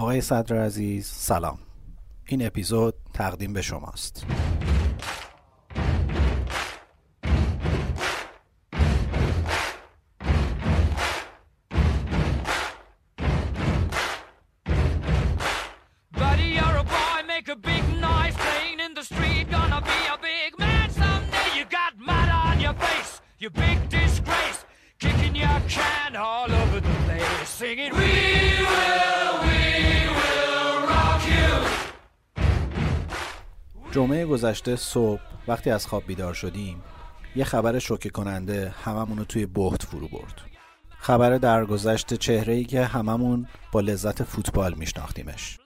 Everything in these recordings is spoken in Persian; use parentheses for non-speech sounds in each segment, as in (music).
آقای صدر عزیز سلام. این اپیزود تقدیم به شماست. گذشته صبح وقتی از خواب بیدار شدیم یه خبر شوکه کننده هممون رو توی بهت فرو برد خبر درگذشت چهره ای که هممون با لذت فوتبال میشناختیمش.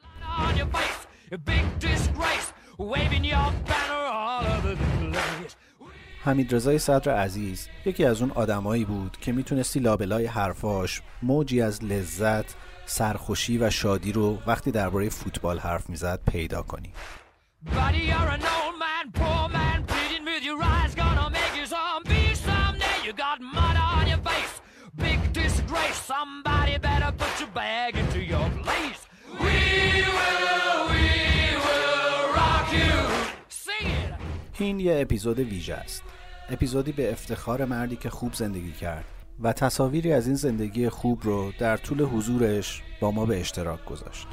حمید رضای صدر عزیز یکی از اون آدمایی بود که می‌تونستی لابلای حرفاش موجی از لذت، سرخوشی و شادی رو وقتی درباره فوتبال حرف می‌زد پیدا کنی. Buddy, you're an old man, poor man, pleading with your eyes, gonna make you zombie someday. You got mud on your face, big disgrace. Somebody better put your bag into your place. We will, we will rock you. Sing it. این یه اپیزود ویژه است. اپیزودی به افتخار مردی که خوب زندگی کرد و تصاویری از این زندگی خوب رو در طول حضورش با ما به اشتراک گذاشت.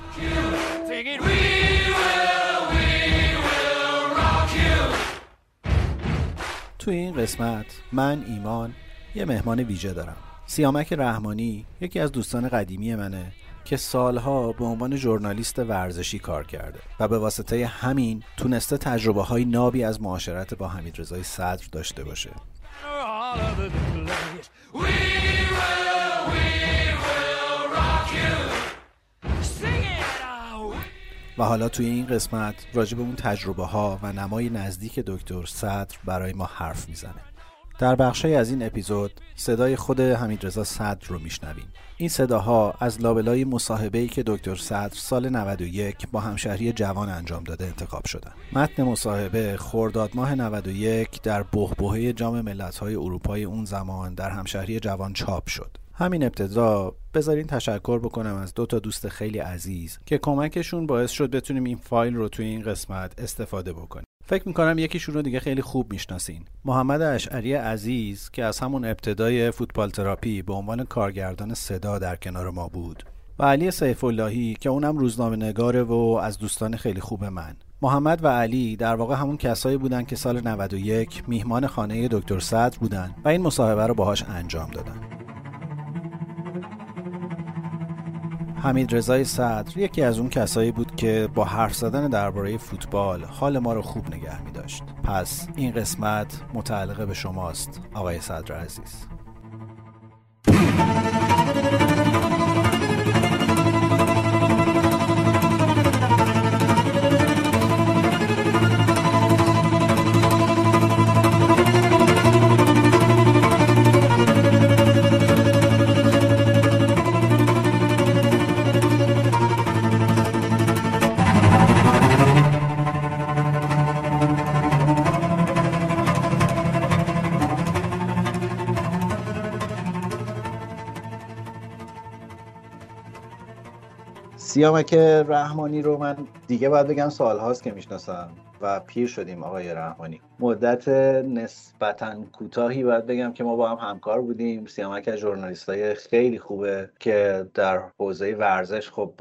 توی این قسمت من ایمان یه مهمان ویژه دارم. سیامک رحمانی یکی از دوستان قدیمی منه که سالها به عنوان ژورنالیست ورزشی کار کرده و به واسطه همین تونسته تجربه های نابی از معاشرت با حمید رضای صدر داشته باشه. و حالا توی این قسمت راجع به اون تجربه ها و نمای نزدیک دکتر صدر برای ما حرف می‌زنه. در بخشی از این اپیزود صدای خود حمیدرضا صدر رو میشنویم. این صداها از لابلای مصاحبه‌ای که دکتر صدر سال 91 با همشهری جوان انجام داده انتخاب شدن. متن مصاحبه خرداد ماه 91 در بحبوحه جام ملت‌های اروپای اون زمان در همشهری جوان چاپ شد. همین ابتدا بذارین تشکر بکنم از دو تا دوست خیلی عزیز که کمکشون باعث شد بتونیم این فایل رو توی این قسمت استفاده بکنیم. فکر می‌کنم یکیشون رو دیگه خیلی خوب می‌شناسین. محمد اشعری عزیز که از همون ابتدای فوتبال تراپی به عنوان کارگردان صدا در کنار ما بود و علی سیف اللهی که اونم روزنامه نگاره و از دوستان خیلی خوب من. محمد و علی در واقع همون کسایی بودن که سال 91 میهمان خانه دکتر صدر بودن و این مصاحبه رو باهاش انجام دادن. حمید رضای صدر یکی از اون کسایی بود که با حرف زدن درباره فوتبال حال ما رو خوب نگه می داشت. پس این قسمت متعلق به شماست آقای صدر عزیز. سیامک رحمانی رو من دیگه باید بگم سالهاست که می‌شناسم و پیر شدیم آقای رحمانی. مدت نسبتا کوتاهی باید بگم که ما با هم همکار بودیم. سیامک از ژورنالیستای خیلی خوبه که در حوزه ورزش خب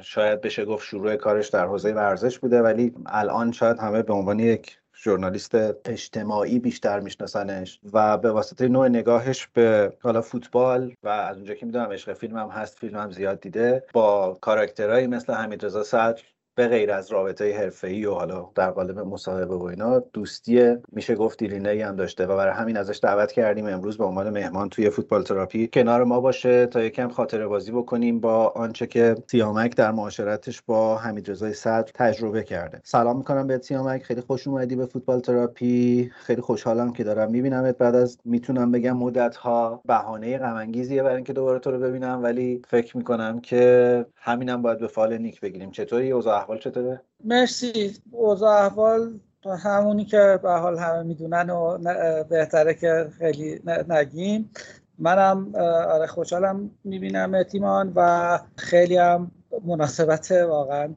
شاید بشه گفت شروع کارش در حوزه ورزش بوده ولی الان شاید همه به عنوان یک ژورنالیست اجتماعی بیشتر میشناسنش و به واسطه نوع نگاهش به حالا فوتبال و از اونجا که می‌دونم عشق فیلم هم هست فیلم هم زیاد دیده با کاراکترهایی مثل حمیدرضا صدر به غیر از رابطه حرفه‌ای و حالا در قالب مصاحبه و اینا دوستی میشه گفت دیرینه هم داشته و برای همین ازش دعوت کردیم امروز به عنوان مهمان توی فوتبال تراپی کنار ما باشه تا یکم خاطره بازی بکنیم با آنچه که سیامک در معاشرتش با حمیدرضا صدر تجربه کرده. سلام می‌کنم به سیامک خیلی خوش اومدی به فوتبال تراپی. خیلی خوشحالم که دارم میبینمت. بعد از می‌تونم بگم مدت ها بهانه غم انگیزیه برای اینکه دوباره تو رو ببینم ولی فکر می‌کنم که همینم باید به فال نیک بگیریم. چطوری؟ اوضاع احوال چطوره؟ مرسی. اوضاع احوال همونی که به حال همه می‌دونن و بهتره که خیلی نگیم. منم آره خوشحالم می‌بینم احتیمان و خیلی هم مناسبت واقعا.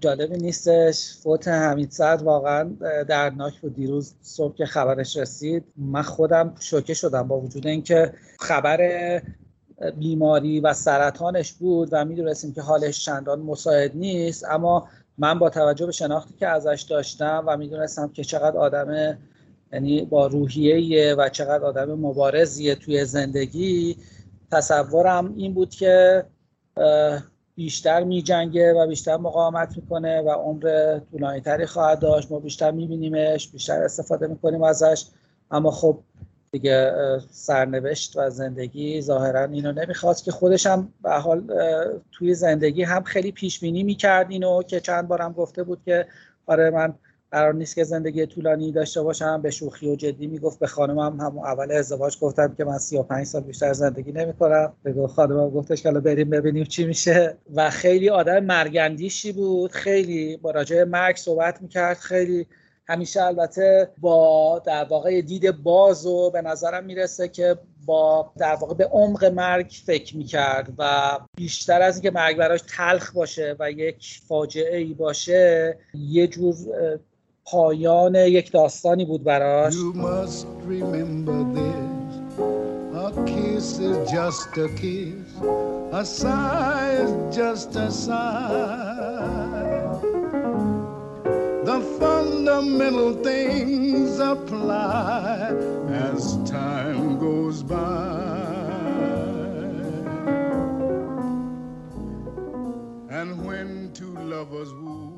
جالبی نیستش. فوت حمید سعد واقعا دردناک بود. دیروز صبح که خبرش رسید من خودم شوکه شدم با وجود اینکه خبر بیماری و سرطانش بود و می‌دونستیم که حالش چندان مساعد نیست اما من با توجه به شناختی که ازش داشتم و می‌دونستم که چقدر آدم یعنی با روحیه و چقدر آدم مبارزیه توی زندگی تصورم این بود که بیشتر میجنگه و بیشتر مقاومت می‌کنه و عمر طولانی تری خواهد داشت. ما بیشتر میبینیمش بیشتر استفاده می‌کنیم ازش. اما خب دیگه سرنوشت و زندگی ظاهرا اینو نمی‌خواست که خودش هم به حال توی زندگی هم خیلی پیش بینی می‌کرد اینو که چند بارم گفته بود که آره من قرار نیست که زندگی طولانی داشته باشم به شوخی و جدی می‌گفت. به خانمم هم اول ازدواج گفتم که من 35 سال بیشتر زندگی نمی‌کنم. به خانمم گفتش که بریم ببینیم چی میشه. و خیلی آدم مرگندیشی بود. خیلی با راجع مرگ صحبت می‌کرد. خیلی همیشه البته با در واقع دید باز و به نظرم می‌رسه که با در واقع به عمق مرگ فکر می‌کرد و بیشتر از اینکه مرگ براش تلخ باشه و یک فاجعه ای باشه یه جور پایان یک داستانی بود براش. Fundamental things apply as time goes by. And when two lovers woo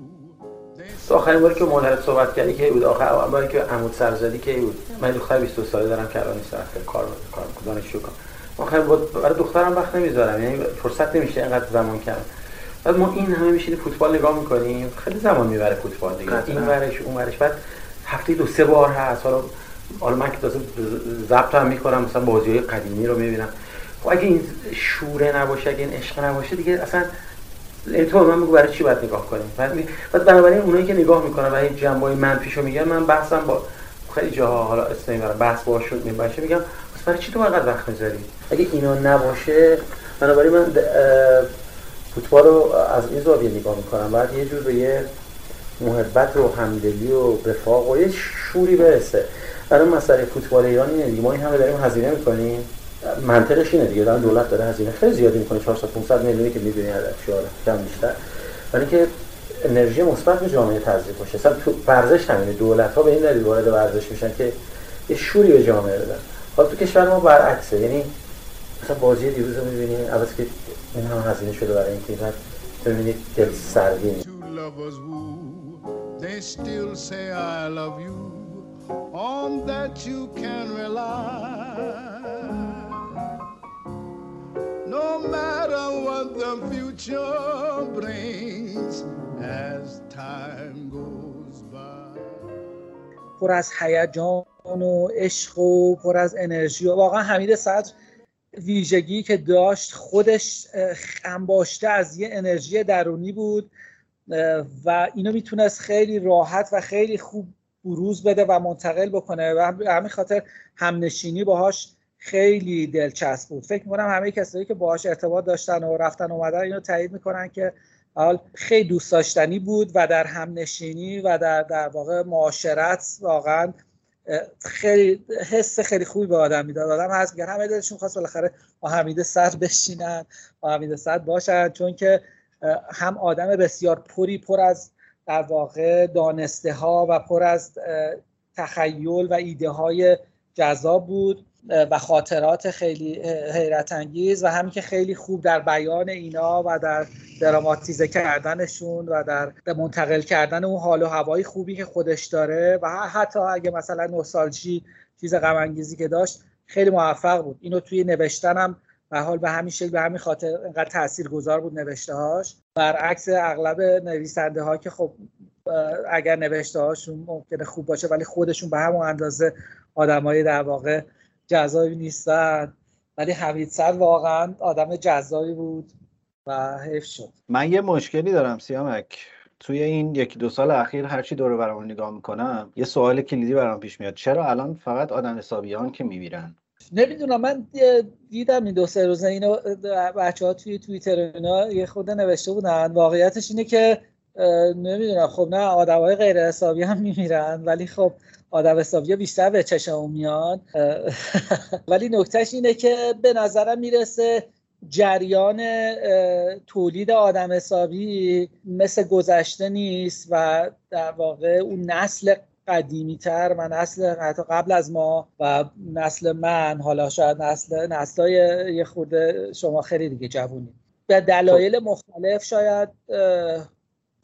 آخرین باری که مولد صحبت کردی که بود؟ آخر باری که عمود سرزدی که بود؟ من دختر 22 ساله دارم که الان نیست کار کار دانشجو کنم آخر برای دخترم وقت نمی‌ذارم. یعنی فرصت نمیشه اینقدر زمان کم. بعد ما این همه میشینیم فوتبال نگاه می‌کنیم. خیلی زمان می‌بره فوتبال دیگه. این ورش اون ورش. بعد هفته دو سه بار هست. حالا حالا من که تازه ضبط هم می‌کنم مثلا بازی های قدیمی رو می‌بینم. خب اگه این شوره نباشه اگه این عشق نباشه دیگه اصلا تو من میگو برای چی باید نگاه کنیم؟ بعد می... بعد بنابراین اونایی که نگاه می‌کنن و این جنبه منفیشو میگن من بحثم با خیلی جاها حالا اسم می‌برم بحث با شد می‌باشه میگم برای چی تو انقدر وقت می‌ذاری؟ اگه اینا نباشه بنابراین من فوتبال رو از این زاویه نگاه می‌کنم. بعد یه جور به یه محبت و همدلی و رفاق و یه شوری برسه. برای مسئله فوتبال ایران اینه دیگه. ما این همه داریم هزینه می‌کنیم. منطقش اینه دیگه. دولت داره هزینه خیلی زیادی می‌کنه. 400 500 میلیونی که هدف شعار کم بیشتر. ولی که انرژی مثبت به جامعه تزریق باشه مثلا تو ورزش همینه دولت ها به این دلیل وارد ورزش میشن که یه شوری به جامعه بدن. حالا تو کشور ما برعکسه. یعنی مثلا بازی دیروز رو می‌بینی اول که این هم هزینه شده برای این تیم ببینید دل سردی They still say I love you. On that you can rely. No matter what the future brings As time goes by. پر از هیجان و عشق و پر از انرژی و واقعا حمید صدر ویژگی که داشت خودش انباشته از یه انرژی درونی بود و اینو می‌تونست خیلی راحت و خیلی خوب بروز بده و منتقل بکنه. و همین خاطر همنشینی باهاش خیلی دلچسب بود. فکر می‌کنم همه کسایی که باهاش ارتباط داشتن و رفتن اومدن اینو تایید می‌کنن که حال خیلی دوست داشتنی بود و در همنشینی و در در واقع معاشرت واقعا خیلی حس خیلی خوبی به آدم می‌داد. آدم هست میگن همه دلشون خواست بالاخره با حمید صد بشینن با حمید صد باشن چون که هم آدم بسیار پری پر از در واقع دانسته ها و پر از تخیل و ایده های جذاب بود. و خاطرات خیلی حیرت انگیز و همین که خیلی خوب در بیان اینا و در دراماتیزه کردنشون و در منتقل کردن اون حال و هوای خوبی که خودش داره و حتی اگه مثلا نوستالژی چیز غم که داشت خیلی موفق بود. اینو توی نوشتنم به حال به همین شکل به همین خاطر اینقدر تاثیرگذار بود نوشته هاش برعکس اغلب نویسنده ها که خب اگر نوشته هاشون ممکنه خوب باشه ولی خودشون به همون اندازه آدمای در واقع جذابی نیستن. ولی حمید سر واقعا آدم جذابی بود و حیف شد. من یه مشکلی دارم سیامک. توی این یکی دو سال اخیر هرچی دور برامون نگاه می‌کنم یه سوال کلیدی برام پیش میاد. چرا الان فقط آدم حسابیان که میمیرن نمی‌دونم. من دیدم این دو سه روزه اینو بچه ها توی توییتر اینا یه خود نوشته بودن. واقعیتش اینه که نمی‌دونم. خب نه آدم های غیر حسابی هم میمیرن. ولی خب آدم حسابی بیشتر به چشم میان (laughs) ولی نکتهش اینه که به نظرم می‌رسه جریان تولید آدم حسابی مثل گذشته نیست و در واقع اون نسل قدیمی تر و نسل حتی قبل از ما و نسل من حالا شاید نسل نسلای یه خورده شما خیلی دیگه جوونی. به دلایل مختلف شاید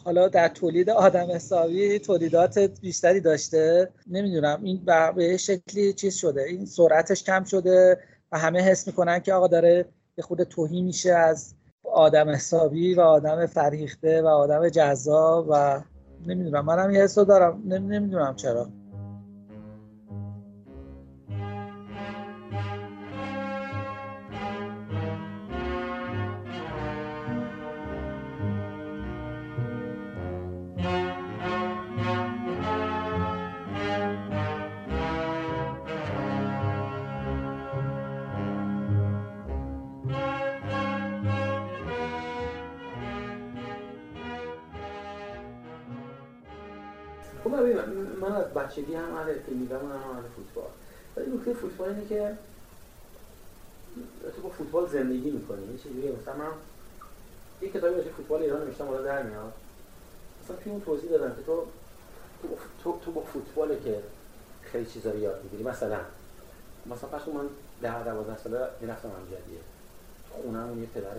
حالا در تولید آدم حسابی تولیدات بیشتری داشته. نمی‌دونم این به شکلی چیز شده. این سرعتش کم شده و همه حس می‌کنن که آقا داره یه خود توهی میشه از آدم حسابی و آدم فریخته و آدم جذاب و نمی‌دونم. منم یه حسو دارم. نمی‌دونم چرا. بچگی هم اهل فیلم هم اهل فوتبال. ولی نکته فوتبال اینه که تو با فوتبال زندگی می‌کنی. یه چیزی مثلا من یه کتابی راجع فوتبال ایران نوشتم حالا در میاد. مثلا توی اون توضیح دادم که تو تو, تو با فوتبال که خیلی چیزا رو یاد می‌گیری. مثلا مثلا پس من ده دوازده ساله می‌رفتم امجدیه خونهمون یه پدر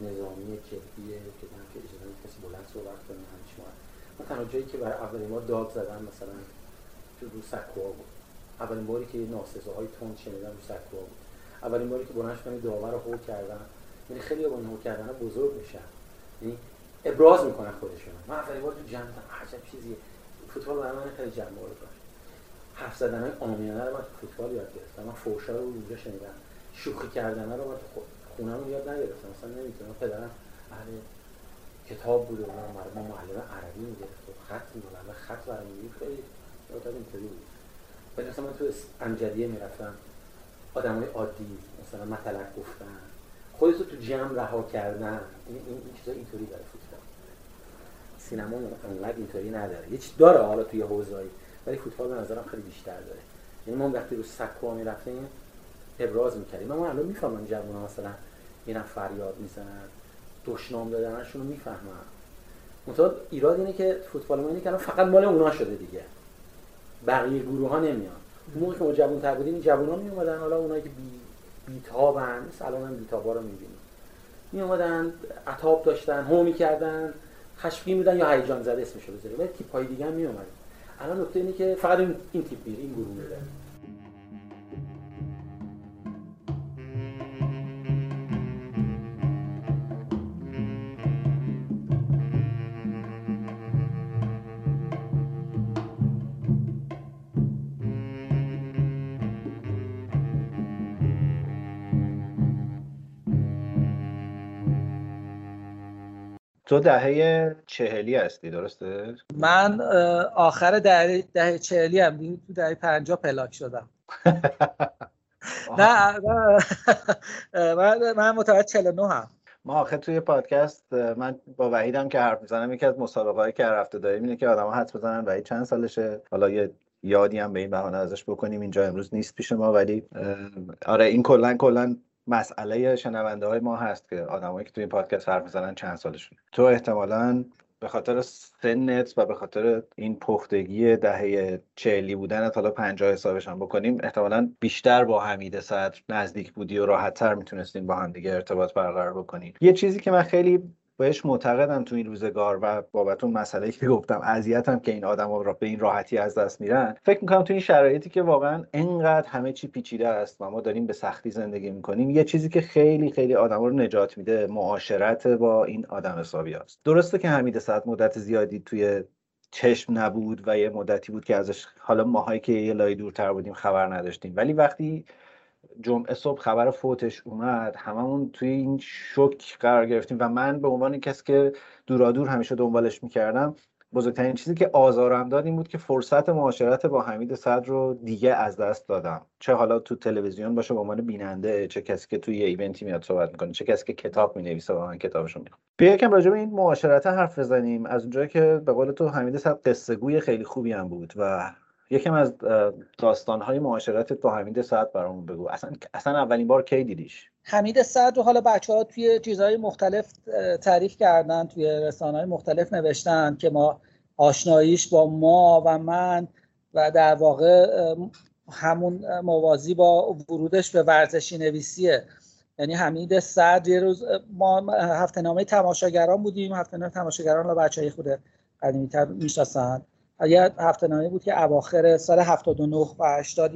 نظامی جدیه که من که اجازه کسی بلند صحبت کنه همچی من تنها جایی که برای اولین بار داد زدم مثلا رو سکوها بود. اولین باری که ناسزه های تند شنیدم رو سکوها بود. اولین باری که بلند شدم داور رو هو کردم. یعنی خیلی با هو کردن بزرگ میشن یعنی ابراز می‌کنن خودشون من اولین بار تو جمع عجب چیزی فوتبال برای من خیلی جمع داشت حرف زدن های آمیانه رو من فوتبال یاد گرفتم. من فوشا رو اونجا شنیدم. شوخی کردن رو من خونه رو یاد نگرفتم. مثلا نمی‌تونم. پدرم اهل کتاب بوده و ما معلم عربی می‌گرفت و خط می‌دونم و خط برای می‌گرفت خیلی این اینطوری بود. ولی مثلا من تو امجدیه می‌رفتم. آدم های عادی مثلا مطلق گفتن. خودتو تو جمع رها کردن. این, این, این چیزا اینطوری داره فوتبال. سینما انقدر اینطوری نداره. یه چیز داره حالا توی حوزه‌ای ولی فوتبال به نظرم خیلی بیشتر داره. یعنی ما وقتی رو سکوها می‌رفتیم ابراز می‌کردیم. من الان می‌فهمم جوونا مثلا میرن فریاد می‌زنن دشنام دادنشون رو می‌فهمم. منتها ایراد اینه که فوتبال ما اینه که فقط مال اونا شده دیگه. بقیه گروه ها نمیان. اون موقع که ما جوون تر بودیم جوون ها می اومدن حالا اونایی که بی بیتابن مثل الان هم بیتابا رو می‌بینیم. می اومدن عطاب داشتن هو می‌کردن خشمگین بودن یا هیجان زده اسمشو بذاریم. ولی تیپ های دیگه هم می اومدن الان نکته اینه که فقط این, این تیپ میره این گروه میره. تو دهه چهلی هستی درسته؟ من آخر دهه, دهه چهلی هم تو دهه پنجا پلاک شدم. (laughs) نه من, من متولد 49 هم. ما آخر توی پادکست من با وحیدم که حرف می‌زنم یکی از مسابقه هایی که رفته داریم اینه که آدم ها حدس بزنن وحید چند سالشه. حالا یه یادی هم به این بهانه ازش بکنیم اینجا امروز نیست پیش ما ولی آره این کلا کلا مسئله شنونده های ما هست که آدمایی که توی این پادکست حرف می‌زنن چند سالشون تو احتمالا به خاطر سنت و به خاطر این پختگی دهه چهلی بودن حالا پنجاه حسابش هم بکنیم احتمالا بیشتر با حمید صدر نزدیک بودی و راحتتر می‌تونستین با هم دیگه ارتباط برقرار بکنین. یه چیزی که من خیلی بهش معتقدم تو این روزگار و بابت اون مسئله که گفتم اذیتم که این آدم را به این راحتی از دست میرن. فکر می‌کنم تو این شرایطی که واقعا انقدر همه چی پیچیده است و ما داریم به سختی زندگی می‌کنیم یه چیزی که خیلی خیلی آدم رو نجات میده معاشرت با این آدم حسابی است درسته که حمید ساعت مدت زیادی توی چشم نبود و یه مدتی بود که ازش حالا ماهایی که یه لای دورتر بودیم خبر نداشتیم ولی وقتی جمعه صبح خبر فوتش اومد هممون توی این شک قرار گرفتیم و من به عنوان کسی که دورادور همیشه دنبالش می‌کردم بزرگترین چیزی که آزارم داد این بود که فرصت معاشرت با حمید صدر رو دیگه از دست دادم. چه حالا تو تلویزیون باشه به عنوان بیننده چه کسی که توی ایونتی میاد صحبت می‌کنه چه کسی که کتاب می‌نویسه و من کتابشو می‌خونم بیا یکم راجع به این معاشرت حرف بزنیم. از اونجایی که به قول تو حمید صدر قصه گوی خیلی خوبی هم بود و یکم از داستانهای معاشرتت با حمید سعد برامون بگو. اصلا اصلا اولین بار کی دیدیش؟ حمید سعد رو حالا بچه ها توی چیزهای مختلف تعریف کردن توی رسانه های مختلف نوشتن که ما آشناییش با ما و من و در واقع همون موازی با ورودش به ورزشی نویسیه. یعنی حمید سعد یه روز ما هفته نامه تماشاگران بودیم. هفته نامه تماشاگران رو بچه های خود قدیمی تر یه هفته نامه بود که اواخر سال 79 و 80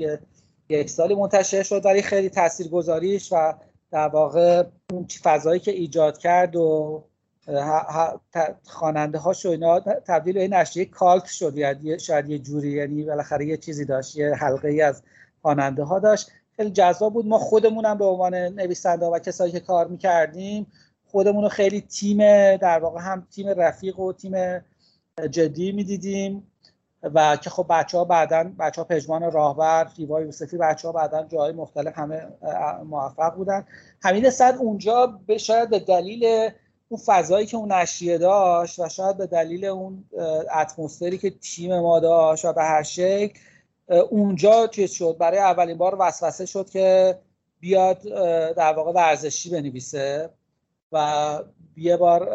یک سالی منتشر شد ولی خیلی تاثیرگذاریش و در واقع اون فضایی که ایجاد کرد و خواننده هاش و اینا تبدیل به نشریه کالت شد. یعنی شاید یه جوری یعنی بالاخره یه چیزی داشت یه حلقه ای از خواننده ها داشت. خیلی جذاب بود. ما خودمون هم به عنوان نویسنده و کسایی که کار می‌کردیم خودمون رو خیلی تیم در واقع هم تیم رفیق و تیم جدی می‌دیدیم. و که خب بچه ها بعدا بچه ها پژمان راهبر فیوا یوسفی بچه ها بعدا جای مختلف همه موفق بودن. حمید صد اونجا به شاید به دلیل اون فضایی که اون نشریه داشت و شاید به دلیل اون اتمسفری که تیم ما داشت و به هر شکل اونجا چیز شد. برای اولین بار وسوسه شد که بیاد در واقع ورزشی بنویسه و یه بار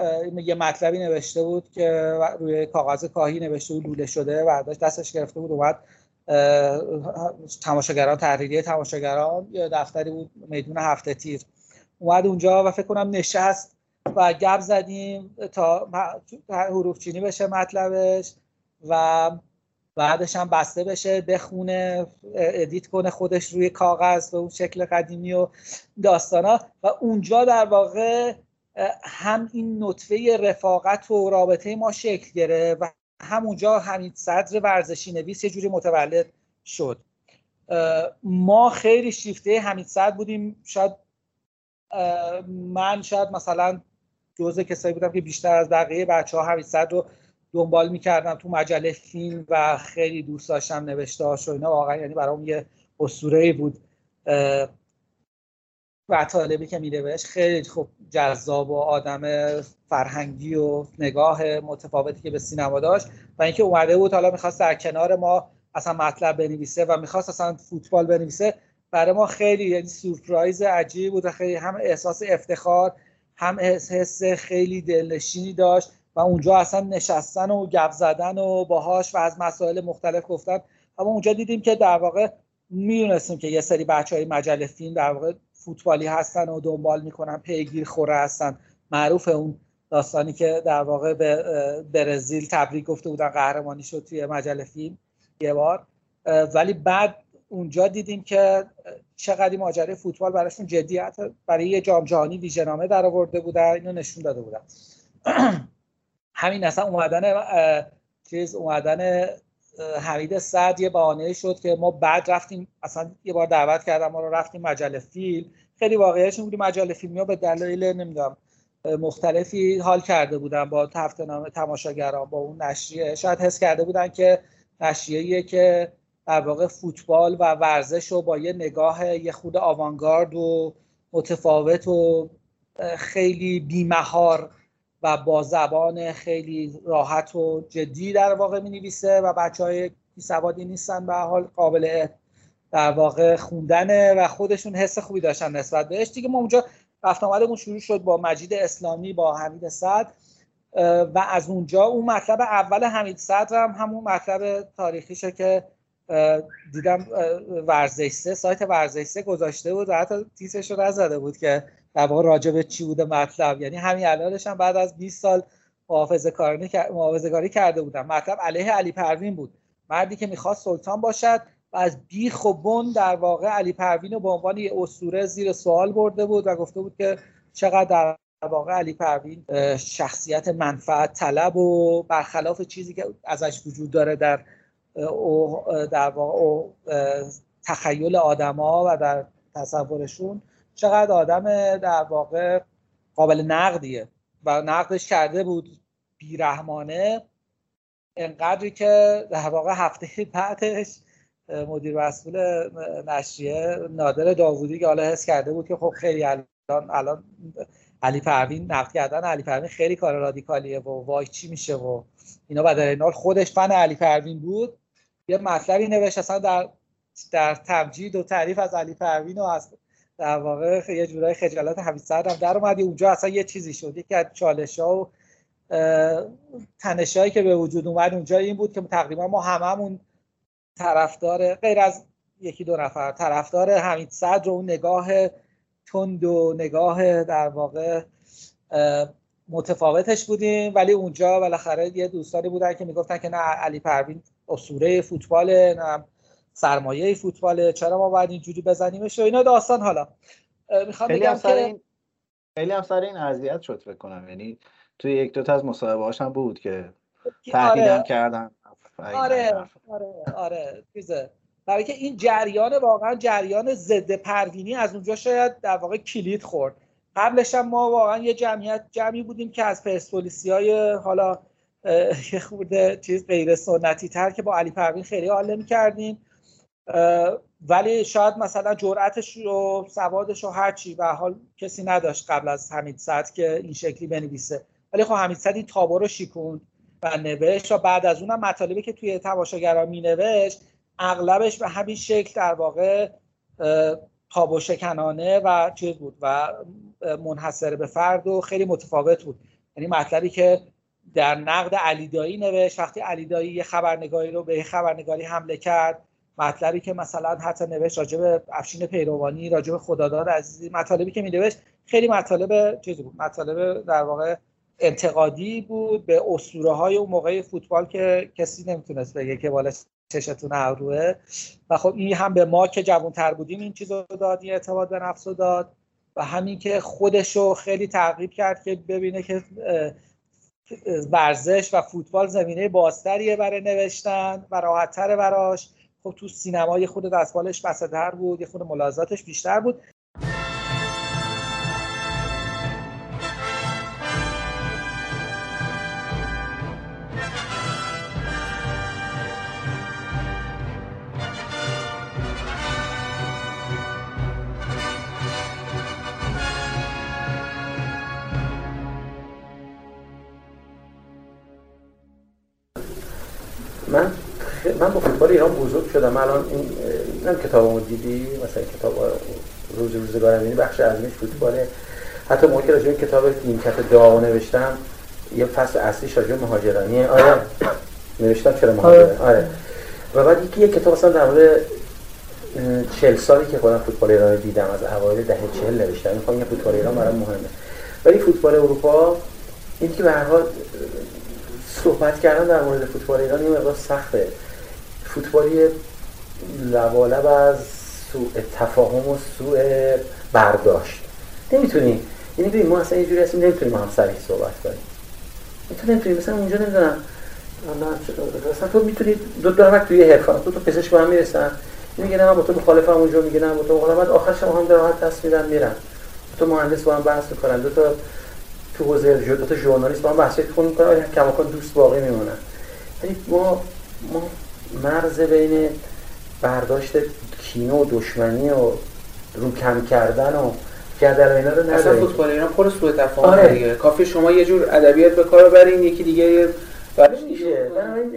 یه مطلبی نوشته بود که روی کاغذ کاهی نوشته بود لوله شده برداشت دستش گرفته بود اومد تماشاگران تحریریه تماشاگران یه دفتری بود میدون هفته تیر. اومد اونجا و فکر کنم نشست و گپ زدیم تا حروف چینی بشه مطلبش و بعدش هم بسته بشه بخونه ادیت کنه خودش روی کاغذ به اون شکل قدیمی و داستانا. و اونجا در واقع هم این نطفه رفاقت و رابطه ما شکل گرفت و همونجا همین صدر ورزشی نویس یه جوری متولد شد. ما خیلی شیفته همین صدر بودیم. شاید من شاید مثلا جزء کسایی بودم که بیشتر از بقیه بچه ها همین صدر رو دنبال می‌کردم تو مجله فیلم و خیلی دوست داشتم نوشته و اینا. واقعا یعنی برام یه اسطوره بود. و طالبی که میدهش خیلی خوب جذاب و آدم فرهنگی و نگاه متفاوتی که به سینما داشت و اینکه اومده بود حالا می‌خواست در کنار ما اصلا مطلب بنویسه و می‌خواست اصلا فوتبال بنویسه برای ما خیلی یعنی سورپرایز عجیب بود و خیلی هم احساس افتخار هم حس خیلی دلنشینی داشت و اونجا اصلا نشستن و گپ زدن و باهاش و از مسائل مختلف گفتن. اما اونجا دیدیم که در واقع می‌دونستیم که یه سری بچه های مجله فیلم در واقع فوتبالی هستن و دنبال می‌کنن پیگیر خوره هستن. معروف اون داستانی که در واقع به برزیل تبریک گفته بودن قهرمانی شد توی مجله فیلم یه بار. ولی بعد اونجا دیدیم که چقدر ماجرای فوتبال براشون جدیت برای یه جام جهانی ویژه‌نامه در آورده بودن اینو نشون داده بودن. (clears throat) همین اصلا اومدن چیز اومدن حمید سعد یه بهانه شد که ما بعد رفتیم اصلا یه بار دعوت کردم ما رو رفتیم مجله فیلم. خیلی واقعیش بودیم مجله فیلمی به دلایل نمی‌دونم مختلفی حال کرده بودن با هفته نامه تماشاگران با اون نشریه. شاید حس کرده بودن که نشریه که در واقع فوتبال و ورزش رو با یه نگاه یه خود آوانگارد و متفاوت و خیلی بیمهار و با زبان خیلی راحت و جدی در واقع می نویسه و بچه های سوادی نیستن به حال قابل در واقع خوندنه و خودشون حس خوبی داشتن نسبت بهش. دیگه ما اونجا رفت آمدمون شروع شد با مجید اسلامی با حمید صد و از اونجا اون مطلب اول حمید صدر هم همون مطلب تاریخیشه که دیدم ورزش سایت ورزش گذاشته بود و حتی تیسش رو نزده بود که در واقع راجع به چی بوده مطلب. یعنی همین الانش هم بعد از 20 سال محافظه کاری کرده بودم. مطلب علیه علی پروین بود. مردی که می‌خواست سلطان باشد و از بیخ و بن در واقع علی پروین رو به عنوان یه اسطوره زیر سوال برده بود و گفته بود که چقدر در واقع علی پروین شخصیت منفعت طلب و برخلاف چیزی که ازش وجود داره در در واقع تخیل آدما و در تصورشون. چقدر آدم در واقع قابل نقدیه و نقدش کرده بود بیرحمانه انقدری که در واقع هفته بعدش مدیر مسئول نشریه نادر داوودی که حالا حس کرده بود که خب خیلی الان الان علی پروین نقد کردن علی پروین خیلی کار رادیکالیه و وای چی میشه و اینا. و این حال خودش فن علی پروین بود. یه مطلبی نوشت اصلا در در تمجید و تعریف از علی پروین و از در واقع یه جورای خجالت حمید سعد هم در اومد اونجا اصلا یه چیزی شد. یکی از چالش ها و تنشایی که به وجود اومد اونجا این بود که تقریبا ما هممون طرفدار غیر از یکی دو نفر طرفدار حمید صدر و اون نگاه تند و نگاه در واقع متفاوتش بودیم. ولی اونجا بالاخره یه دوستانی بودن که می‌گفتن که نه علی پروین اسطوره فوتباله نه سرمایه فوتباله چرا ما باید اینجوری بزنیمش و اینا داستان حالا. می‌خوام بگم که این خیلی هم سر این اذیت شد فکر کنم. یعنی توی یک دو تا از مصاحبه هم بود که تهدیدم آره کردن آره آره آره چیزه. برای که این جریان واقعا جریان ضد پروینی از اونجا شاید در واقع کلید خورد. قبلش هم ما واقعا یه جمعیت جمعی بودیم که از پرسپولیسی های حالا یه خورده چیز غیر سنتی تر که با علی پروین خیلی حال کردیم ولی شاید مثلا جرأتش و سوادش و هر چی به هر حال کسی نداشت قبل از حمید صد که این شکلی بنویسه. ولی خب حمید صد این تابو رو شیکوند و نوشت و بعد از اونم مطالبی که توی تماشاگران می نوشت اغلبش به همین شکل در واقع تابو شکنانه و چیز بود و منحصر به فرد و خیلی متفاوت بود. یعنی مطلبی که در نقد علیدایی نوشت. وقتی علیدایی یه خبرنگاری رو به خبرنگاری حمله کرد مطلبی که مثلا حتی نوشت راجع به افشین پیروانی راجع به خداداد عزیزی مطالبی که می نوشت خیلی مطالب چیزی بود مطالب در واقع انتقادی بود به اسطوره های اون موقع فوتبال که کسی نمی‌تونست بگه که بالا چشتون ابروه. و خب این هم به ما که جوانتر بودیم این چیز رو داد این اعتماد به نفس رو داد و همین که خودش رو خیلی ترغیب کرد که ببینه که ورزش و فوتبال زمینه بازتریه برای نوشتن و راحتتره براش. خب تو سینما یه خود دستمالش بسته بود یه خود ملاحظاتش بیشتر بود. شدم. الان این اینم کتابمو دیدی مثلا کتاب روز روزگارم یعنی بخش ازش فوتباله. حتی موقعی که راجع کتاب نیمکت دعا نوشتم یه فصل اصلیش راجع به مهاجرانیه آره. (coughs) نوشتم چرا مهاجران آره. و بعد یکی یه کتاب مثلا در مورد چهل سالی که خودم فوتبال ایران دیدم از اوایل دهه چهل نوشتم. می‌خوام یه فوتبال ایران برام مهمه. ولی فوتبال اروپا این که به هر حال صحبت کردن در مورد فوتبال ایران یه مقدار سخته. فوتبالی لبالب از سوء تفاهم و سوء برداشت. نمی‌تونی. یعنی ببین ما اصلا یه جوری هستیم نمی‌تونیم هم صریح صحبت کنیم. تو نمی‌تونی مثلا اونجا نمی‌دونم. مثلا تو می‌تونی دو نفر توی حرفه دو تا پزشک به هم می‌رسن. میگه نه من با تو مخالفم اونجا میگه نه با تو مخالفم. بعد آخرش هم در راحت دست میدن میرن. تو مهندس با هم بحث می‌کنن دو تا تو حوزه جو دو تا ژورنالیست با هم بحث می‌کنن کماکان دوست باقی میمونن. یعنی ما ما مرز بین برداشت کینه و دشمنی و رو کم کردن و گدل و اینا رو اصلا نداریم. فوتبال ایران پر سوء تفاهم آره. دیگه. کافی شما یه جور ادبیات به کار ببرین یکی دیگه برش میشه.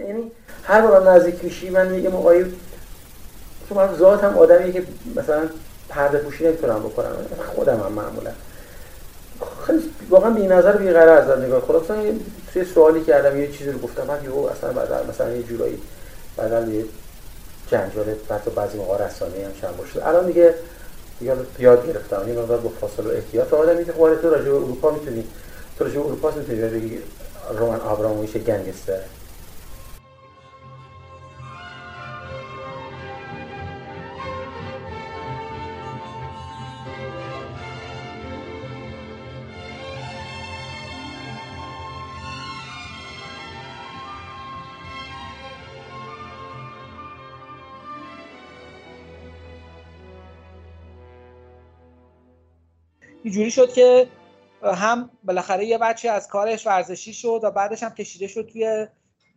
یعنی هر بار نزدیک میشی من میگم چون من ذات هم آدمیه که مثلا پرده پوشی نمی‌تونم بکنم. خودم هم معمولا. خیلی واقعا بی نظر بی غرض از نگاه. مثلا یه- توی سوالی کردم یه چیزی رو گفتم بعد یهو اصلا بعد مثلا یه جورایی بعدا یه جنجال بعد بعضی موقع رسانه‌ای هم چند بار شد الان دیگه دیگه یاد گرفتم. یه مقدار با فاصله و احتیاط آدمی که خب آره تو راجع اروپا می‌تونی تو راجع اروپا می‌تونی بگی رومن آبرامویچ گنگستر اینجوری شد که هم بالاخره یه بچه از کارش ورزشی شد و بعدش هم کشیده شد توی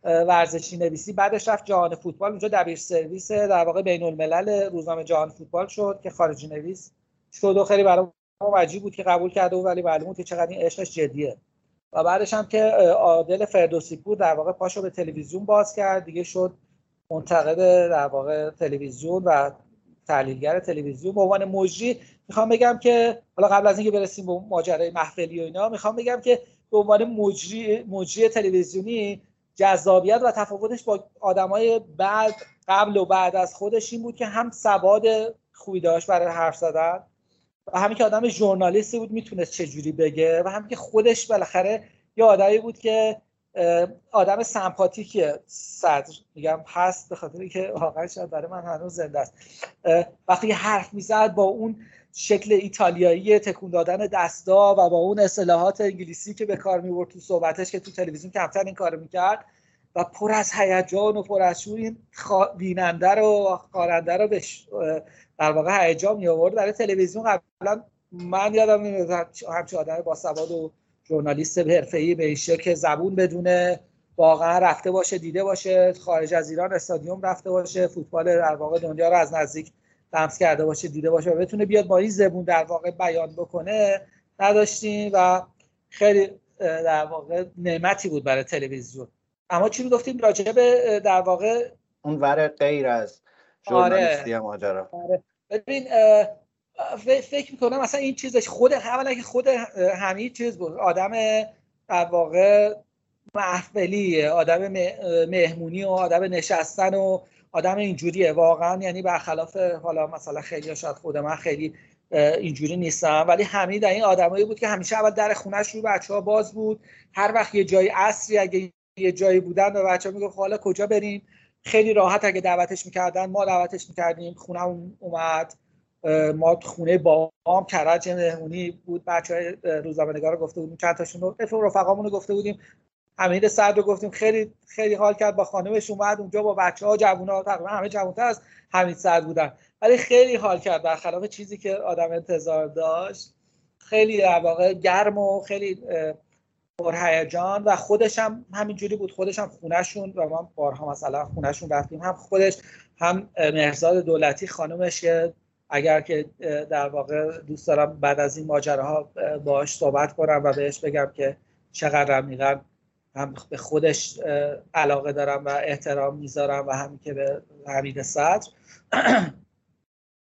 ورزشی نویسی. بعدش رفت جهان فوتبال اونجا دبیر سرویس در واقع بین الملل روزنامه جهان فوتبال شد که خارجی نویس شد و خیلی برای ما عجیب بود که قبول کرده بود ولی معلوم که چقدر این عشقش جدیه. و بعدش هم که عادل فردوسی پور در واقع پاشو به تلویزیون باز کرد. دیگه شد منتقد در واقع تلویزیون و تحلیلگر تلویزیون. به عنوان مجری می‌خوام بگم که حالا قبل از اینکه برسیم به ماجرای محفلی و اینا می‌خوام بگم که به عنوان مجری مجری تلویزیونی جذابیت و تفاوتش با آدمای بعد قبل و بعد از خودش این بود که هم سواد خوبی داشت برای حرف زدن و همین که آدم ژورنالیستی بود می‌تونست چجوری بگه و همین که خودش بالاخره یه آدمی بود که آدم سمپاتیک صدر میگم هست به خاطر اینکه واقعا شاید برای من هنوز زنده است. وقتی حرف می‌زد با اون شکل ایتالیایی تکون دادن دستا و با اون اصطلاحات انگلیسی که به کار می‌برد تو صحبتش که تو تلویزیون کمتر این کارو می‌کرد و پر از هیجان و پر از شور بیننده رو خواننده رو به در واقع هیجان می آورد برای تلویزیون قبلا من یادم نمیاد همچه آدم با سواد و ژورنالیست حرفه‌ای به این که زبون بدونه واقعا رفته باشه دیده باشه خارج از ایران استادیوم رفته باشه فوتبال در واقع دنیا رو از نزدیک لمس کرده باشه دیده باشه و بتونه بیاد با این زبون در واقع بیان بکنه نداشتیم و خیلی در واقع نعمتی بود برای تلویزیون اما چی گفتیم راجع به در واقع اون ور غیر از ژورنالیستی آره. ماجرا آره. ببین فکر می‌کنم مثلا این چیزش خود اولا که خود همین چیز بود. آدم در واقع محفلی آدم مهمونی و آدم نشستن و آدم اینجوریه. واقعا یعنی برخلاف حالا مثلا خیلی شاید خود من خیلی اینجوری نیستم. ولی همین در این آدمایی بود که همیشه اول در خونش رو بچه ها باز بود. هر وقت یه جای اصری اگه یه جایی بودن و بچه ها می‌گفت خب حالا کجا بریم؟ خیلی راحت اگه دعوتش می‌کردن ما دعوتش می‌کردیم خونه اومد. ما خونه بام کرج مهمونی بود بچه های روزنامه نگار رو گفته بودیم چند تاشون رو رفقامون رو گفته بودیم. همین صد رو گفتیم خیلی خیلی حال کرد با خانمش اومد اونجا با بچه ها جوون ها تقریبا همه جوونتر از حمید صد بودن. ولی خیلی حال کرد برخلاف چیزی که آدم انتظار داشت. خیلی در واقع گرم و خیلی پرهیجان و خودش هم همینجوری بود. خودش هم خونهشون و ما بارها مثلا خونهشون رفتیم. هم خودش هم مرزاد دولتی خانمش اگر که در واقع دوست دارم بعد از این ماجراها باش صحبت کنم و بهش بگم که چقدر عمیقا هم به خودش علاقه دارم و احترام می‌ذارم و همین که به حمید صدر. (clears throat)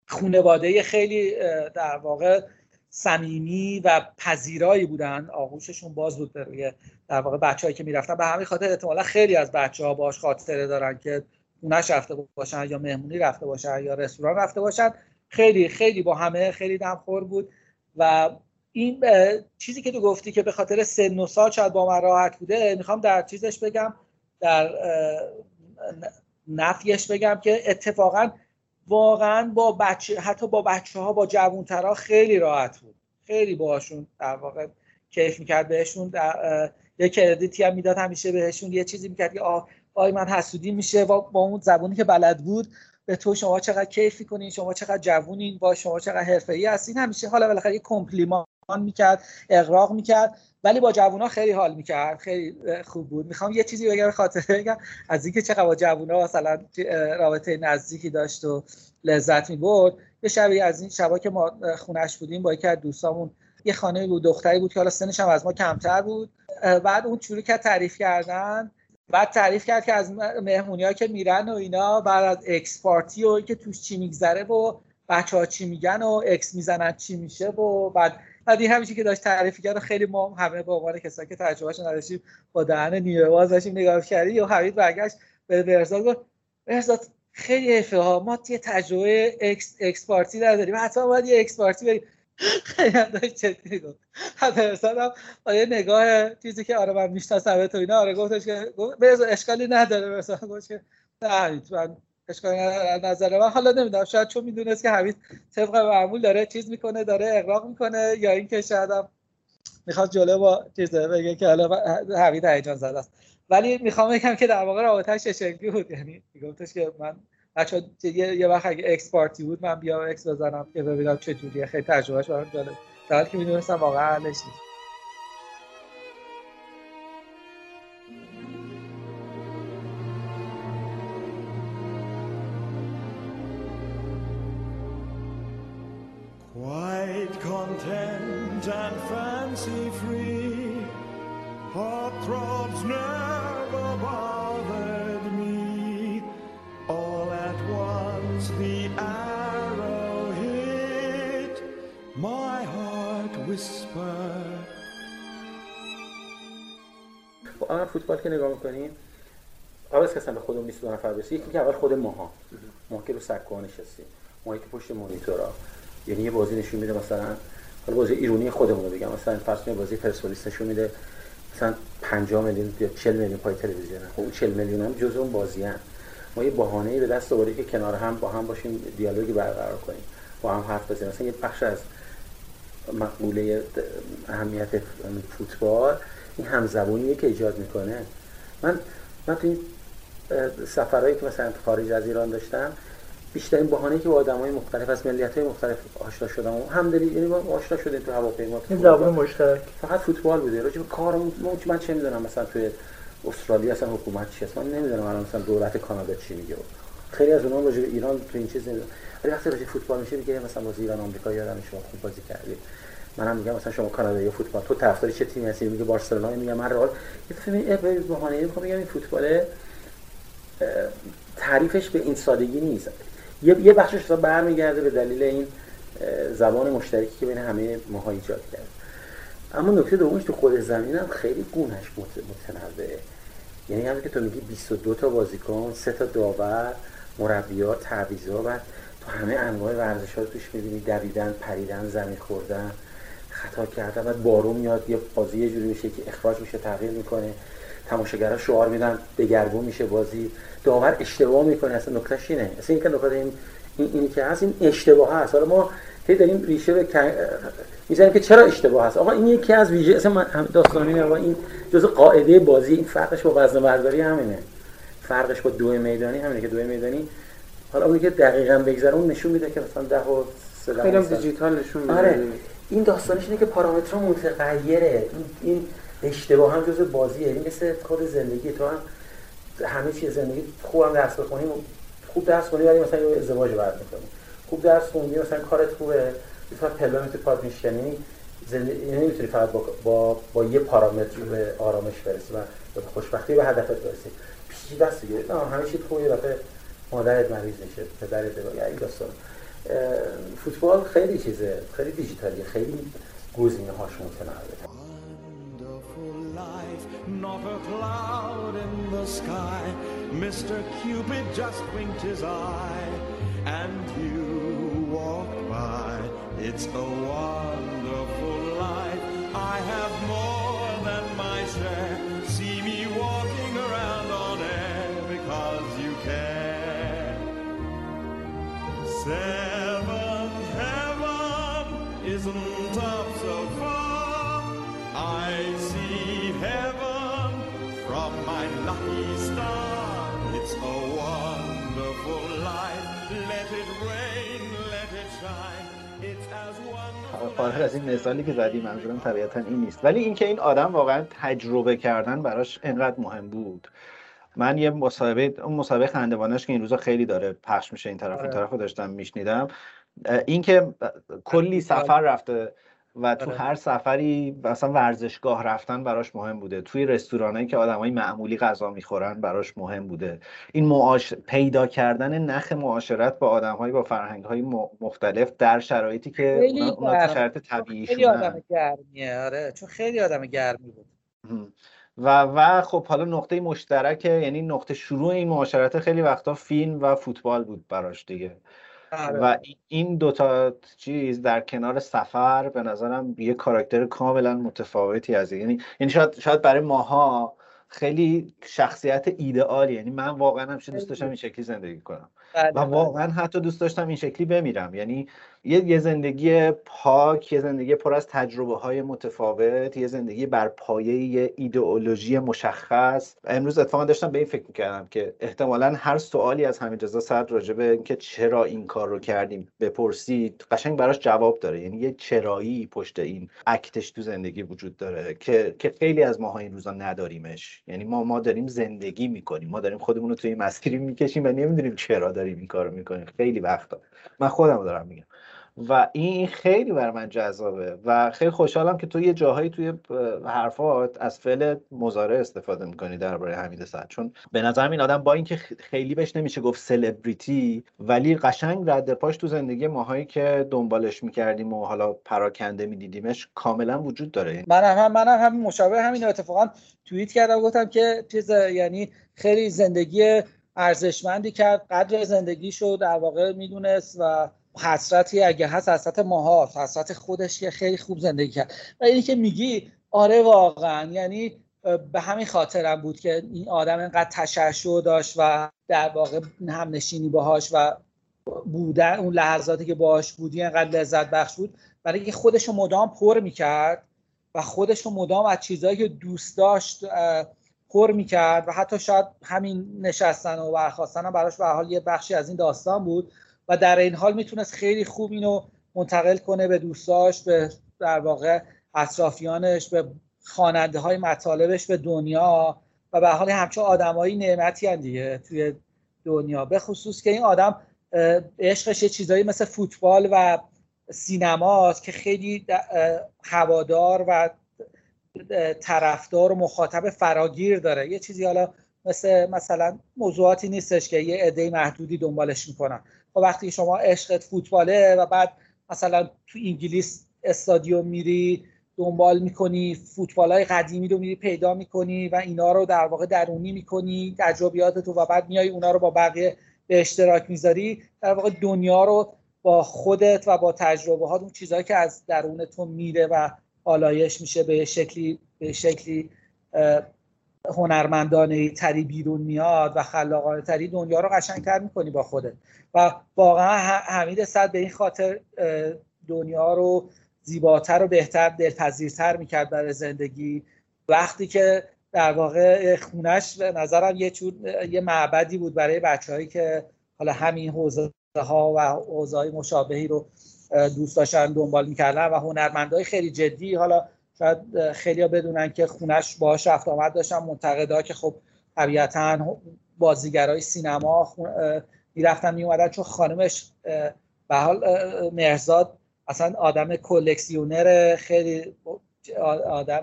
خونواده خیلی در واقع صمیمی و پذیرایی بودن. آغوششون باز بود به روی در واقع بچه‌ای که می‌رفتن. به همین خاطر احتمالا خیلی از بچه ها باش خاطره دارن که خونش رفته باشن یا مهمونی رفته باشن یا رستوران رفته باشن. خیلی خیلی با همه خیلی دمخور بود. و این چیزی که تو گفتی که به خاطر سن و سال شاید با من راحت بوده می‌خوام در چیزش بگم در نفیش بگم که اتفاقا واقعا با بچه حتی با بچه ها با جوانترها خیلی راحت بود. خیلی باهاشون در واقع کیف می‌کرد بهشون یه کردیتی هم می‌داد همیشه بهشون یه چیزی می‌کرد که آه آی من حسودی میشه با اون زبونی که بلد بود. به تو شما چقدر کیف می‌کنین شما چقدر جوونین با شما چقدر حرفه‌ای هستین. همیشه حالا بالاخره یه کمپلیمان می‌کرد اقراق می‌کرد ولی با جوونا خیلی حال می‌کرد خیلی خوب بود. می‌خوام یه چیزی بگم خاطر بگم. از اینکه چقدر با جوونا مثلا رابطه نزدیکی داشت و لذت می‌برد یه شبی از این شبا که ما خونش بودیم با یکی از دوستامون یه خانه بود دختری بود که حالا سنش هم از ما کمتر بود. بعد اون شروع کرد تعریف کردن. بعد تعریف کرد که از مهمونی که میرن و اینا بعد از اکس پارتی و اینکه توش چی میگذره و بچه ها چی میگن و اکس می‌زنن چی میشه و بعد بعد این همیشه که داشت تعریف کرد خیلی ما همه به عنوان کسایی که تجربهش نداشتیم با دهن نیمه باز داشتیم نگاه کردیم و حمید برگشت به برزاد گفت برزاد خیلی حیفه ها ما یه تجربه اکس, اکس پارتی نداریم حتما باید یه اکس پارتی بریم. خیلی هم داشت جدی گفت. حتی هم با یه نگاه چیزی که آره من می‌شناسم تو اینا آره گفتش که برزاد اشکالی نداره برزاد گفت که نه من اشکالی نظر من. حالا نمی‌دونم شاید چون می‌دونست که حمید طبق معمول داره چیز می‌کنه داره اغراق می‌کنه یا اینکه شاید هم می‌خواد جلو با چیز بگه که حالا حمید هیجان زده است. ولی می‌خوام بگم که در واقع رابطه‌اش شکلی بود. یعنی میگفتش که من بچا یه, یه وقت اگه اکس پارتی بود من بیام اکس بزنم که ببینم چه جوریه خیلی تجربهش برام جالب در حالی که می‌دونستم واقعا نیست. فوتبال که نگاه می‌کنیم قبل از که به خودمون 22 نفر برسیم یکی که اول خود ماها. ما که رو سکو ها نشستیم ما که پشت مونیتورا. یعنی یه بازی نشون میده مثلا حالا بازی ایرونی خودمون رو بگم. مثلا فرض بازی پرسپولیس نشون میده مثلا 50 میلیون یا 40 میلیون پای تلویزیون خب اون 40 میلیون هم جزء اون بازی هم. ما یه بهانه‌ای به دست آوردیم که کنار هم با هم باشیم دیالوگی برقرار کنیم. با هم حرف بزنیم. مثلا یه بخش از مقوله اهمیت فوتبال این همزبونیه که ایجاد می‌کنه. من من تو این اه، سفرهایی که مثلا خارج از ایران داشتم بیشترین بهانه‌ای که با آدمای مختلف از ملیت‌های مختلف آشنا شدم و همدلی یعنی ما آشنا شدیم تو هواپیما تو این. زبان مشترک. فقط فوتبال بوده. راجع به کارم من چه می‌دونم مثلا توی استرالیا اصلا حکومت چی هست؟ من نمی‌دونم الان مثلا دولت کانادا چی میگه. خیلی از اونها راجع به ایران تو این چیز نمی‌دونم. ولی وقتی راجع به فوتبال میشه میگه مثلا بازی ایران آمریکا یادم شما خوب بازی کردید منم میگم مثلا شما کانادایی فوتبال تو طرفدار چه تیمی هستی؟ میگه بارسلونا میگه من رئال. یه دفعه به بهانه بگم این فوتبال تعریفش به این سادگی نیست. یه یه بخشش اصلا برمیگرده به دلیل این زبان مشترکی که بین همه ماها ایجاد کرد. اما نکته دومش تو خود زمین هم خیلی گونش مت- متنوعه. یعنی همین که تو میگی 22 تا بازیکن سه تا داور مربیات تعویضا و تو همه انواع ورزش ها رو توش می‌بینی. دویدن پریدن زمین خوردن. خطا کردن بعد بارون میاد یه بازی یه جوری میشه که اخراج میشه تغییر می‌کنه. تماشاگرها شعار میدن دگرگون میشه بازی. داور اشتباه می‌کنه اصلا نکتهش اینه. اصلا این که نکته این این اینی که هست این اشتباه هست حالا ما هی داریم ریشه به می‌زنیم که چرا اشتباه هست؟ آقا این یکی از ویژه اصلا من هم- داستان اینه آقا این جزء قاعده بازی این فرقش با وزن برداری همینه. فرقش با دو میدانی همینه که دو میدانی حالا اونی که دقیقا بگذره اون نشون میده که مثلا ده و سه خیلی. دیجیتال نشون میده. آره. این داستانش اینه که پارامترها متغیره. این, این اشتباه هم جز بازیه. این مثل خود زندگی. تو هم همه چیز زندگی خوبم درس بخونی خوب درس کنی ولی مثلا یه ازدواج بعد می‌کنی. خوب درس خوندی مثلا کارت خوبه. تو پارک میشکنی زندگی یعنی نمی‌تونی فقط با, با, با یه پارامتر به آرامش برسی و به خوشبختی به هدفت برسی. پیچیده است دیگه. همه چی خوبه. یه مادرت مریض میشه پدرت یا این داستان. فوتبال خیلی چیزه خیلی دیجیتالیه خیلی گزینه هاش متنوعه not a cloud in the sky. Mr. Cupid just winked his eye, and you walked by. It's a wonderful life. I have more than my share. Seventh heaven isn't up so far. I see heaven from my lucky star. It's a wonderful life. Let it rain, let it shine. It's as wonderful. از این مثالی که زدی منظورم طبیعتا این نیست ولی اینکه این آدم واقعا تجربه کردن براش انقدر مهم بود من یه مسابقه اون مسابقه خندوانش که این روزا خیلی داره پخش میشه این طرف اون آره. طرف رو داشتم میشنیدم. اینکه کلی سفر رفته و تو آره. هر سفری مثلا ورزشگاه رفتن براش مهم بوده. توی رستورانایی که آدمای معمولی غذا می‌خورن براش مهم بوده. این معاش... پیدا کردن نخ معاشرت با آدمهایی با فرهنگ‌های مختلف در شرایطی که خیلی اونا, اونا تو. شرایط خیلی طبیعیشونن آدم گرمیه. آره. چون خیلی آدم گرمی بود. و و خب حالا نقطه مشترک یعنی نقطه شروع این معاشرت خیلی وقتا فیلم و فوتبال بود براش دیگه آره. و ای- این دوتا چیز در کنار سفر به نظرم یه کاراکتر کاملا متفاوتی از یعنی یعنی شاید شاید برای ماها خیلی شخصیت ایدئالی یعنی من واقعا همیشه دوست داشتم این شکلی زندگی کنم بله، و بله. واقعا حتی دوست داشتم این شکلی بمیرم یعنی یه یه زندگی پاک یه زندگی پر از تجربه های متفاوت یه زندگی بر پایه یه ایدئولوژی مشخص. امروز اتفاقا داشتم به این فکر می‌کردم که احتمالا هر سوالی از حمید رضا صدر راجع به اینکه چرا این کار رو کردیم بپرسید قشنگ براش جواب داره. یعنی یه چرایی پشت این اکتش تو زندگی وجود داره که که خیلی از ماها این روزا نداریمش. یعنی ما ما داریم زندگی می‌کنیم. ما داریم خودمون رو توی مسیری می‌کشیم و نمی‌دونیم چرا داریم این کارو می‌کنیم. خیلی وقتا. من خودم دارم میگم. و این خیلی بر من جذابه. و خیلی خوشحالم که تو یه جاهایی توی حرفات از فعل مزارع استفاده می‌کنی درباره حمید سعد. چون به نظر این آدم با اینکه خیلی بهش نمیشه گفت سلبریتی ولی قشنگ رد پاش تو زندگی ماهایی که دنبالش می‌کردیم و حالا پراکنده میدیدیمش کاملا وجود داره. منم هم منم همین مشابه همین اتفاقا توییت کردم گفتم که چیز یعنی خیلی زندگی ارزشمندی کرد. قدر زندگیشو در واقع می‌دونست و حسرتی اگه هست حسرت ماها حسرت خودش که خیلی خوب زندگی کرد. و اینی که میگی آره واقعا یعنی به همین خاطرم بود که این آدم اینقدر تشعشع داشت و در واقع هم نشینی باهاش و بودن اون لحظاتی که باهاش بودی اینقدر لذت بخش بود. برای اینکه خودش رو مدام پر می‌کرد و خودش رو مدام از چیزهایی که دوست داشت پر می‌کرد و حتی شاید همین نشستن و برخواستن هم براش به حال یه بخشی از این داستان بود. و در این حال می‌تونست خیلی خوب اینو منتقل کنه به دوستاش به در واقع اطرافیانش به خواننده های مطالبش به دنیا و به حال همچون آدمایی نعمتی هم دیگه توی دنیا. به خصوص که این آدم عشقش یه چیزایی مثل فوتبال و سینماست که خیلی هوادار و طرفدار و مخاطب فراگیر داره. یه چیزی حالا مثل مثلا موضوعاتی نیستش که یه عده محدودی دنبالش می‌کنن. خب وقتی شما عشقت فوتباله و بعد مثلا تو انگلیس استادیوم میری دنبال می‌کنی فوتبال های قدیمی رو میری پیدا می‌کنی و اینا رو در واقع درونی می‌کنی تجربیات تو و بعد میای اونا رو با بقیه به اشتراک می‌ذاری در واقع دنیا رو با خودت و با تجربه ها اون چیزهایی که از درون تو میره و آلایش میشه به شکلی به شکلی هنرمندانه تری بیرون میاد و خلاقانه تری دنیا رو قشنگتر می‌کنی با خودت. و واقعا حمید صد به این خاطر دنیا رو زیباتر و بهتر دلپذیرتر می‌کرد برای زندگی. وقتی که در واقع خونش به نظرم یه چون یه معبدی بود برای بچههایی که حالا همین حوزه ها و حوزه مشابهی رو دوست داشتن دنبال می‌کردن و هنرمندهای خیلی جدی حالا شاید خیلی ها بدونن که خونش باهاش رفت آمد داشتن منتقدا که خب طبیعتا بازیگرای سینما می‌رفتن میومدن چون خانمش به حال مرزاد اصلا آدم کلکسیونر خیلی آدم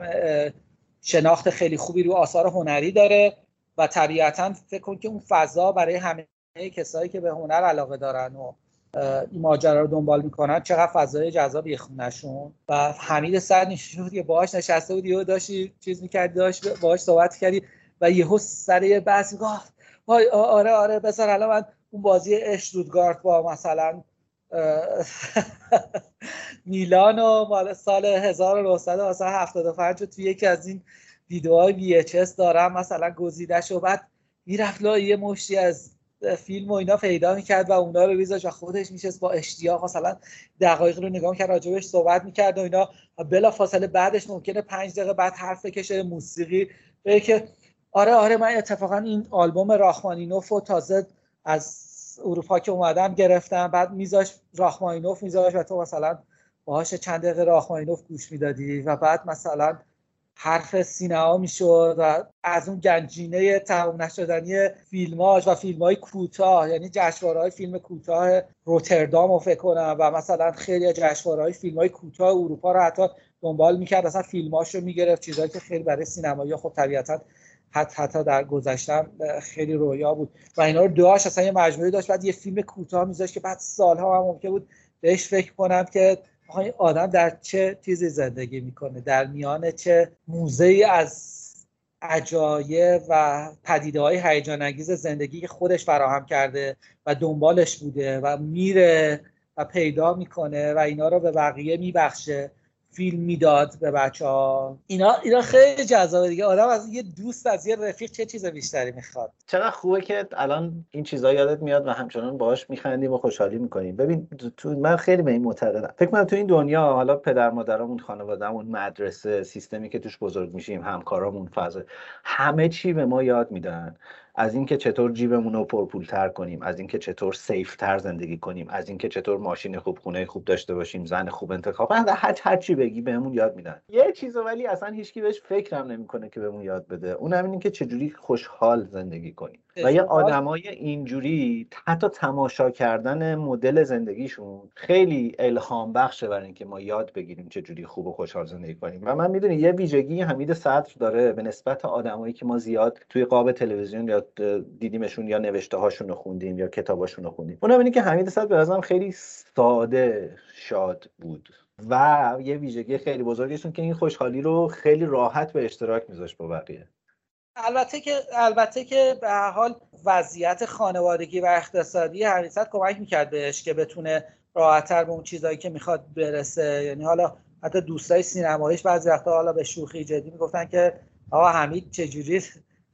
شناخت خیلی خوبی رو آثار هنری داره و طبیعتا فکر کن که اون فضا برای همه کسایی که به هنر علاقه دارن و ماجرا رو دنبال می‌کنن. چقدر فضای جذابی خونشون و حمید سر نشون که باهاش نشسته بود یهو داشتی چیز می‌کردی داشت باهاش صحبت کردی و یهو سر یه بحث می‌گفت آره آره بذار الان من اون بازی اشتودگارت با مثلا (laughs) میلان و مال سال 1975 توی یکی از این ویدیوهای VHS دارم مثلا گزیدش و بعد می‌رفت یه مشتی از فیلم و اینا پیدا می‌کرد و اونا رو بیزاش و خودش میشست با اشتیاق مثلا دقایق رو نگاه می‌کرد راجبش صحبت می‌کرد و اینا. بلا فاصله بعدش ممکنه پنج دقیقه بعد حرف بکشه موسیقی به که آره آره من اتفاقا این آلبوم راخمانینوف رو تازه از اروپا که اومدم گرفتم. بعد میذاش راخمانینوف میذاش و تو مثلا باهاش چند دقیقه راخمانینوف گوش می‌دادی و بعد مثلا حرف سینما می‌شد و از اون گنجینه تمام نشدنی فیلماش و فیلم های کوتاه یعنی جشنواره های فیلم کوتاه روتردام رو فکر کنم و مثلا خیلی جشنواره های فیلم های کوتاه اروپا رو حتی دنبال می‌کرد اصلا فیلماش رو می‌گرفت چیزهایی که خیلی برای سینمایی خب طبیعتا حتی حتی در گذشتم خیلی رویا بود. و اینا رو داشت اصلا یه مجموعه داشت بعد یه فیلم کوتاه میذاشت که بعد سالها هم ممکن بود بهش فکر کنم که آدم در چه چیزی زندگی می‌کنه؟ در میان چه موزه از عجایب و پدیده های هیجان انگیز زندگی که خودش فراهم کرده و دنبالش بوده و میره و پیدا می‌کنه و اینا رو به بقیه میبخشه؟ فیلم می‌داد به بچه ها اینا اینا خیلی جذابه دیگه. آدم از یه دوست از یه رفیق چه چیز بیشتری می‌خواد؟ چقدر خوبه که الان این چیزا یادت میاد و همچنان باهاش میخندیم و خوشحالی می‌کنیم. ببین تو من خیلی به این معتقدم. فکر کنم تو این دنیا حالا پدر مادرامون خانوادهمون مدرسه سیستمی که توش بزرگ میشیم همکارامون فضا همه چی به ما یاد میدن. از اینکه چطور جیبمون رو پرپولتر کنیم از اینکه چطور سیفتر زندگی کنیم از اینکه چطور ماشین خوب خونه خوب داشته باشیم زن خوب انتخاب هر هر چی بگی بهمون یاد میدن. یه چیزو ولی اصلا هیچکی بهش فکرم نمی‌کنه که بهمون یاد بده. اون همین که چجوری خوشحال زندگی کنیم. و یه آدمای اینجوری حتی تماشا کردن مدل زندگیشون خیلی الهام بخشه برای اینکه ما یاد بگیریم چه جوری خوب و خوشحال زندگی کنیم. و من می‌دونی یه ویژگی حمید صدر داره به نسبت آدمایی که ما زیاد توی قاب تلویزیون یا دیدیمشون یا نوشته هاشون رو خوندیم یا کتاباشون رو خوندیم. اونم اینه که حمید صدر به نظرم خیلی ساده شاد بود و یه ویژگی خیلی بزرگشون که این خوشحالی رو خیلی راحت به اشتراک میذاشت با بقیه. البته که البته که به حال وضعیت خانوادگی و اقتصادی حقیقت کمک می‌کرد بهش که بتونه راحتتر به اون چیزایی که می‌خواد برسه. یعنی حالا حتی دوستای سینماییش بعضی وقتا حالا به شوخی جدی می‌گفتن که آقا حمید چجوری؟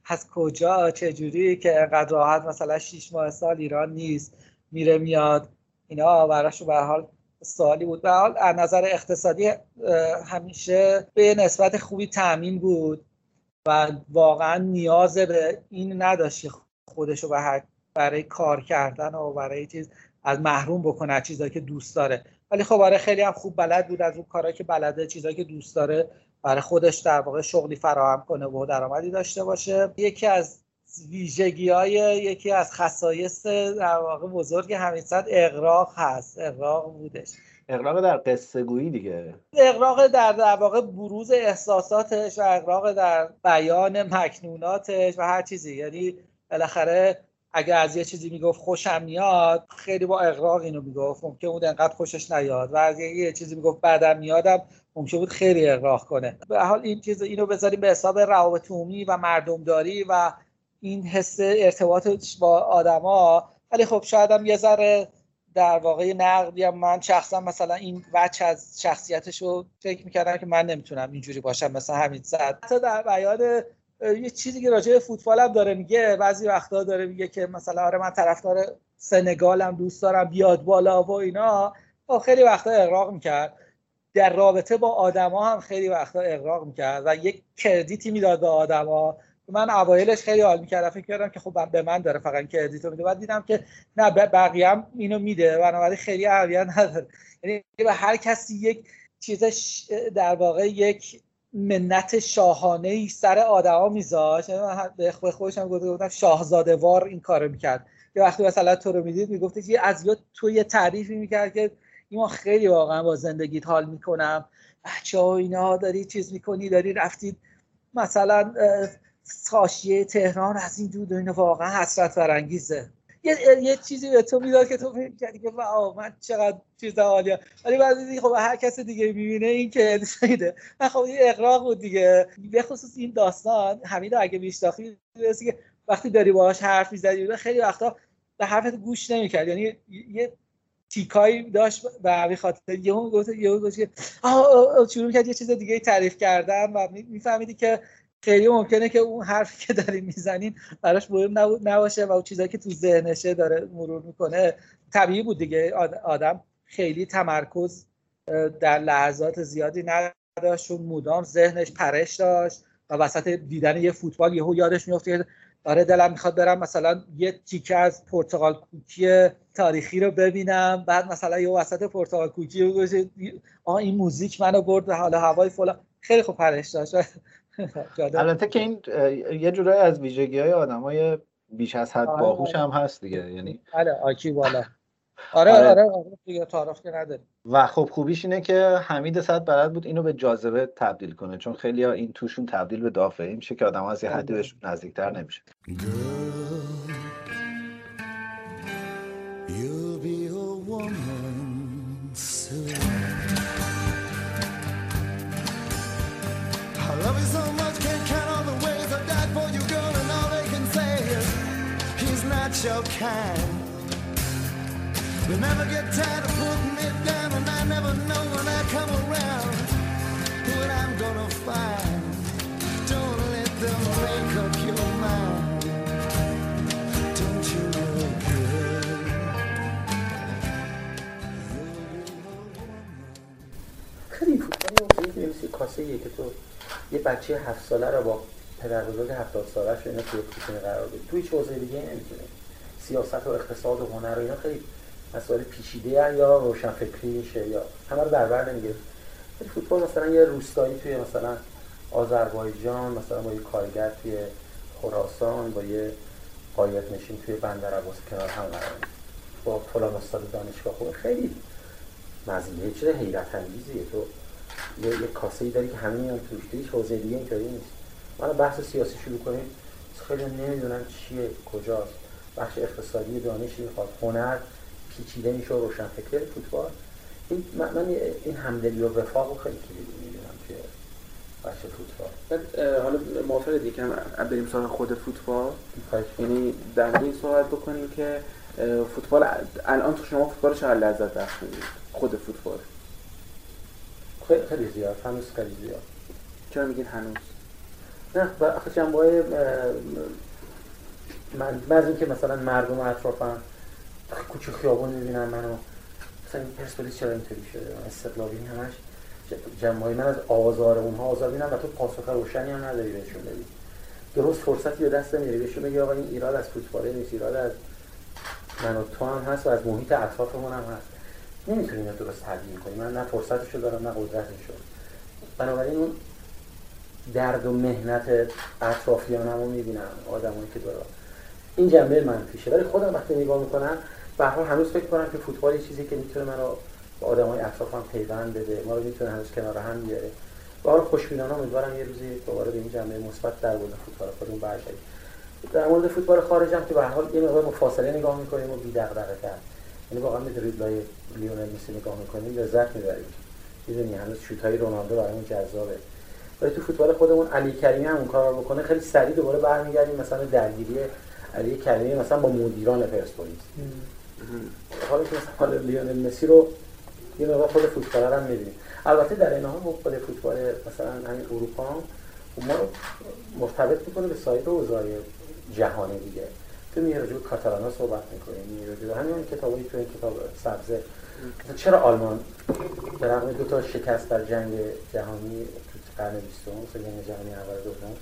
از کجا؟ چجوری که انقدر راحت؟ مثلا 6 ماه سال ایران نیست میره میاد. اینا براشون به حال سوالی بود. به حال از نظر اقتصادی همیشه به نسبت خوبی تامین بود. و واقعا نیاز به این نداشت به هر برای کار کردن و برای چیز از محروم بکنه چیزایی که دوست داره. ولی خب آره خیلی هم خوب بلد بود از اون کارهایی که بلده چیزایی که دوست داره برای خودش در واقع شغلی فراهم کنه و درآمدی داشته باشه. یکی از ویژگی های یکی از خصایص در واقع بزرگ همین صد اقراق هست. اقراق بودش. اقراق در قصه گویی دیگه. اقراق در در واقع بروز احساساتش و اقراق در بیان مکنوناتش و هر چیزی. یعنی بالاخره اگر از یه چیزی می‌گفت خوشم میاد خیلی با اقراق اینو می‌گفت. ممکن بود انقدر خوشش نیاد. و از یه چیزی می‌گفت بعدم میادم ممکن بود خیلی اقراق کنه. به حال این چیز اینو بذاریم به حساب روابط عمومی و مردمداری و این حس ارتباطش با آدما. ولی خب شاید هم یه ذره در واقع نقدی هم من شخصا مثلا این وجه از شخصیتش رو فکر می‌کردم که من نمی‌تونم اینجوری باشم مثلا همین زد. حتی در بیان یه چیزی که راجع به فوتبال هم داره میگه بعضی وقتا داره میگه که مثلا آره من طرفدار سنگالم دوست دارم بیاد بالا و اینا. خب خیلی وقتا اقراق می‌کرد. در رابطه با آدما هم خیلی وقتا اقراق می‌کرد و یک کردیتی می‌داد به آدما من اوایلش خیلی حال می‌کردم فکر کردم که خب به من داره فقط کردیتو میده. بعد دیدم که نه به بقیه هم اینو میده. بنابراین خیلی اهمیت نداره یعنی به هر کسی یک چیز در واقع یک منت شاهانه ای سر آدما میذاشت یعنی من به خود- خودش هم گفته بودم شاهزاده وار این کارو می‌کرد. که وقتی مثلا تو رو می‌دید می‌گفت یه از یا تو یه تعریفی می‌کرد که ایمان خیلی واقعا با زندگیت حال می‌کنم. بچه ها اینا داری چیز می‌کنی داری رفتید مثلا اه، حاشیه تهران از این دود و اینا واقعا حسرت برانگیزه. یه, یه چیزی به تو می‌داد که تو فکر کردی که واو من چقدر چیز عالیه ولی بعد دیدی خب هر کس دیگه می‌بینه این که میده من خب این اقراق بود دیگه. به خصوص این داستان حمید اگه میشناختی که وقتی داری باهاش حرف می‌زدی خیلی وقتا به حرفت گوش نمی‌کرد. یعنی یه تیکایی داشت همین خاطر. یهو گفت یهو گفت که آه، شروع کرد یه چیز دیگه تعریف کردن و میفهمیدی که خیلی ممکنه که اون حرفی که دارین می‌زنین براش مهم نباشه و اون چیزایی که تو ذهنشه داره مرور می‌کنه. طبیعی بود دیگه. آد- آدم خیلی تمرکز در لحظات زیادی نداشت. چون مدام ذهنش پرش داشت و وسط دیدن یه فوتبال یهو یادش میفته که آره دلم می‌خواد برم مثلا یه تیکه از پرتغال کوکی تاریخی رو ببینم. بعد مثلا یه وسط پرتغال کوکی رو آه این موزیک منو برد به حال هوای فلان. خیلی خوب پرش داشت. (laughs) البته که این یه جورایی از ویژگی های آدم های بیش از حد آره، باهوش آره. هم هست دیگه یعنی. بله آکی (laughs) بالا. آره آره. آره آره دیگه تعارف که نداره و خب خوبیش اینه که حمید صد بلد بود اینو به جاذبه تبدیل کنه چون خیلی ها این توشون تبدیل به دافعه میشه که آدم از یه حدی بهشون نزدیکتر نمیشه. Girl, your kind. They never get tired of putting me down, and I never know when I come around what I'm gonna find. Don't let them make up your mind. Don't یه کاسه که تو یه بچه هفت ساله رو با پدر بزرگ هفتاد سالش رو اینا توی قرار بدی توی هیچ حوزه دیگه نمی‌تونه سیاست و اقتصاد و هنر و اینا خیلی مسائل پیچیده یا روشنفکری میشه یا همه رو در بر نمی‌گیره فوتبال مثلا یه روستایی توی مثلا آذربایجان مثلا با یه کارگر توی خراسان با یه قایق نشین توی بندر عباس کنار هم قرار. با فلان استاد دانشگاه خوبه. خیلی مزیه چیز حیرت انگیزیه. تو یه, یه کاسه ای داری که همه میان توش. تو هیچ حوزه دیگه اینطوری نیست. من بحث سیاسی شروع کنیم. خیلی نمی‌دونم چیه کجاست. بخش اقتصادی دانشی می‌خواد. هنر پیچیده میشه و روشن فکر فوتبال. این من, این همدلی و وفاق رو خیلی کلیدی می‌دونم توی بخش فوتبال. بعد حالا موافق دیگه بریم سراغ خود فوتبال. یعنی در این صحبت بکنیم که فوتبال الان تو شما فوتبال چقدر لذت بخش؟ خود فوتبال. خیلی زیاد. هنوز خیلی زیاد. چرا میگید هنوز؟ نه آخه جنبه من بعضی اینکه مثلا مردم اطرافم کوچه خیابون می‌بینن منو مثلا این پرسپولیس چرا اینطوری شده؟ استقلالی همش های من از آزار اونها آزار بینم و تو پاسخ روشنی هم نداری بهشون بدی. درست فرصتی به دست نمیاری بهشون بگی آقا این ایراد از فوتباله نیست ایراد از من تو هم هست و از محیط اطرافمون هم هست. نمی‌تونیم اینو درست تبیین کنیم من نه فرصتشو دارم نه قدرتشو. بنابراین اون درد و مهنت اطرافیانم رو می‌بینم آدمایی که دارم این جنبه منفیشه. ولی خودم وقتی نگاه می‌کنم به هنوز فکر کنم که فوتبال چیزی که می‌تونه منو با آدمای اطرافم پیوند بده. ما رو می‌تونه هنوز کنار هم بیاره. و حالا خوشبینانه امیدوارم یه روزی دوباره به این جنبه مثبت در مورد فوتبال خودمون برگردیم. در مورد فوتبال خارج هم که به حال یه مقدار مفاصله نگاه می‌کنیم و بی‌دغدغه تر. یعنی واقعا به دریبلای لیونل مسی نگاه می‌کنیم لذت می‌بریم. می‌دونی هنوز شوت‌های رونالدو برامون جذابه. ولی تو فوتبال خودمون علی کریمی هم اون کار رو بکنه خیلی سریع دوباره برمیگردیم. مثلا درگیری علی کریمی مثلا با مدیران پرسپولیس. حالا که مثلا لیونل مسی رو یه مقدار خود فوتبال هم می‌بینیم. البته در این حال خود فوتبال مثلا همین اروپا هم ما رو مرتبط می‌کنه به سایر اوضاع جهانی دیگه. تو میای راجع به کاتالانا صحبت می‌کنی میای راجع همین کتابی تو این کتاب سبزه. چرا آلمان به رغم دو تا شکست در جنگ جهانی تو قرن 20 مثلا جنگ جهانی اول دوم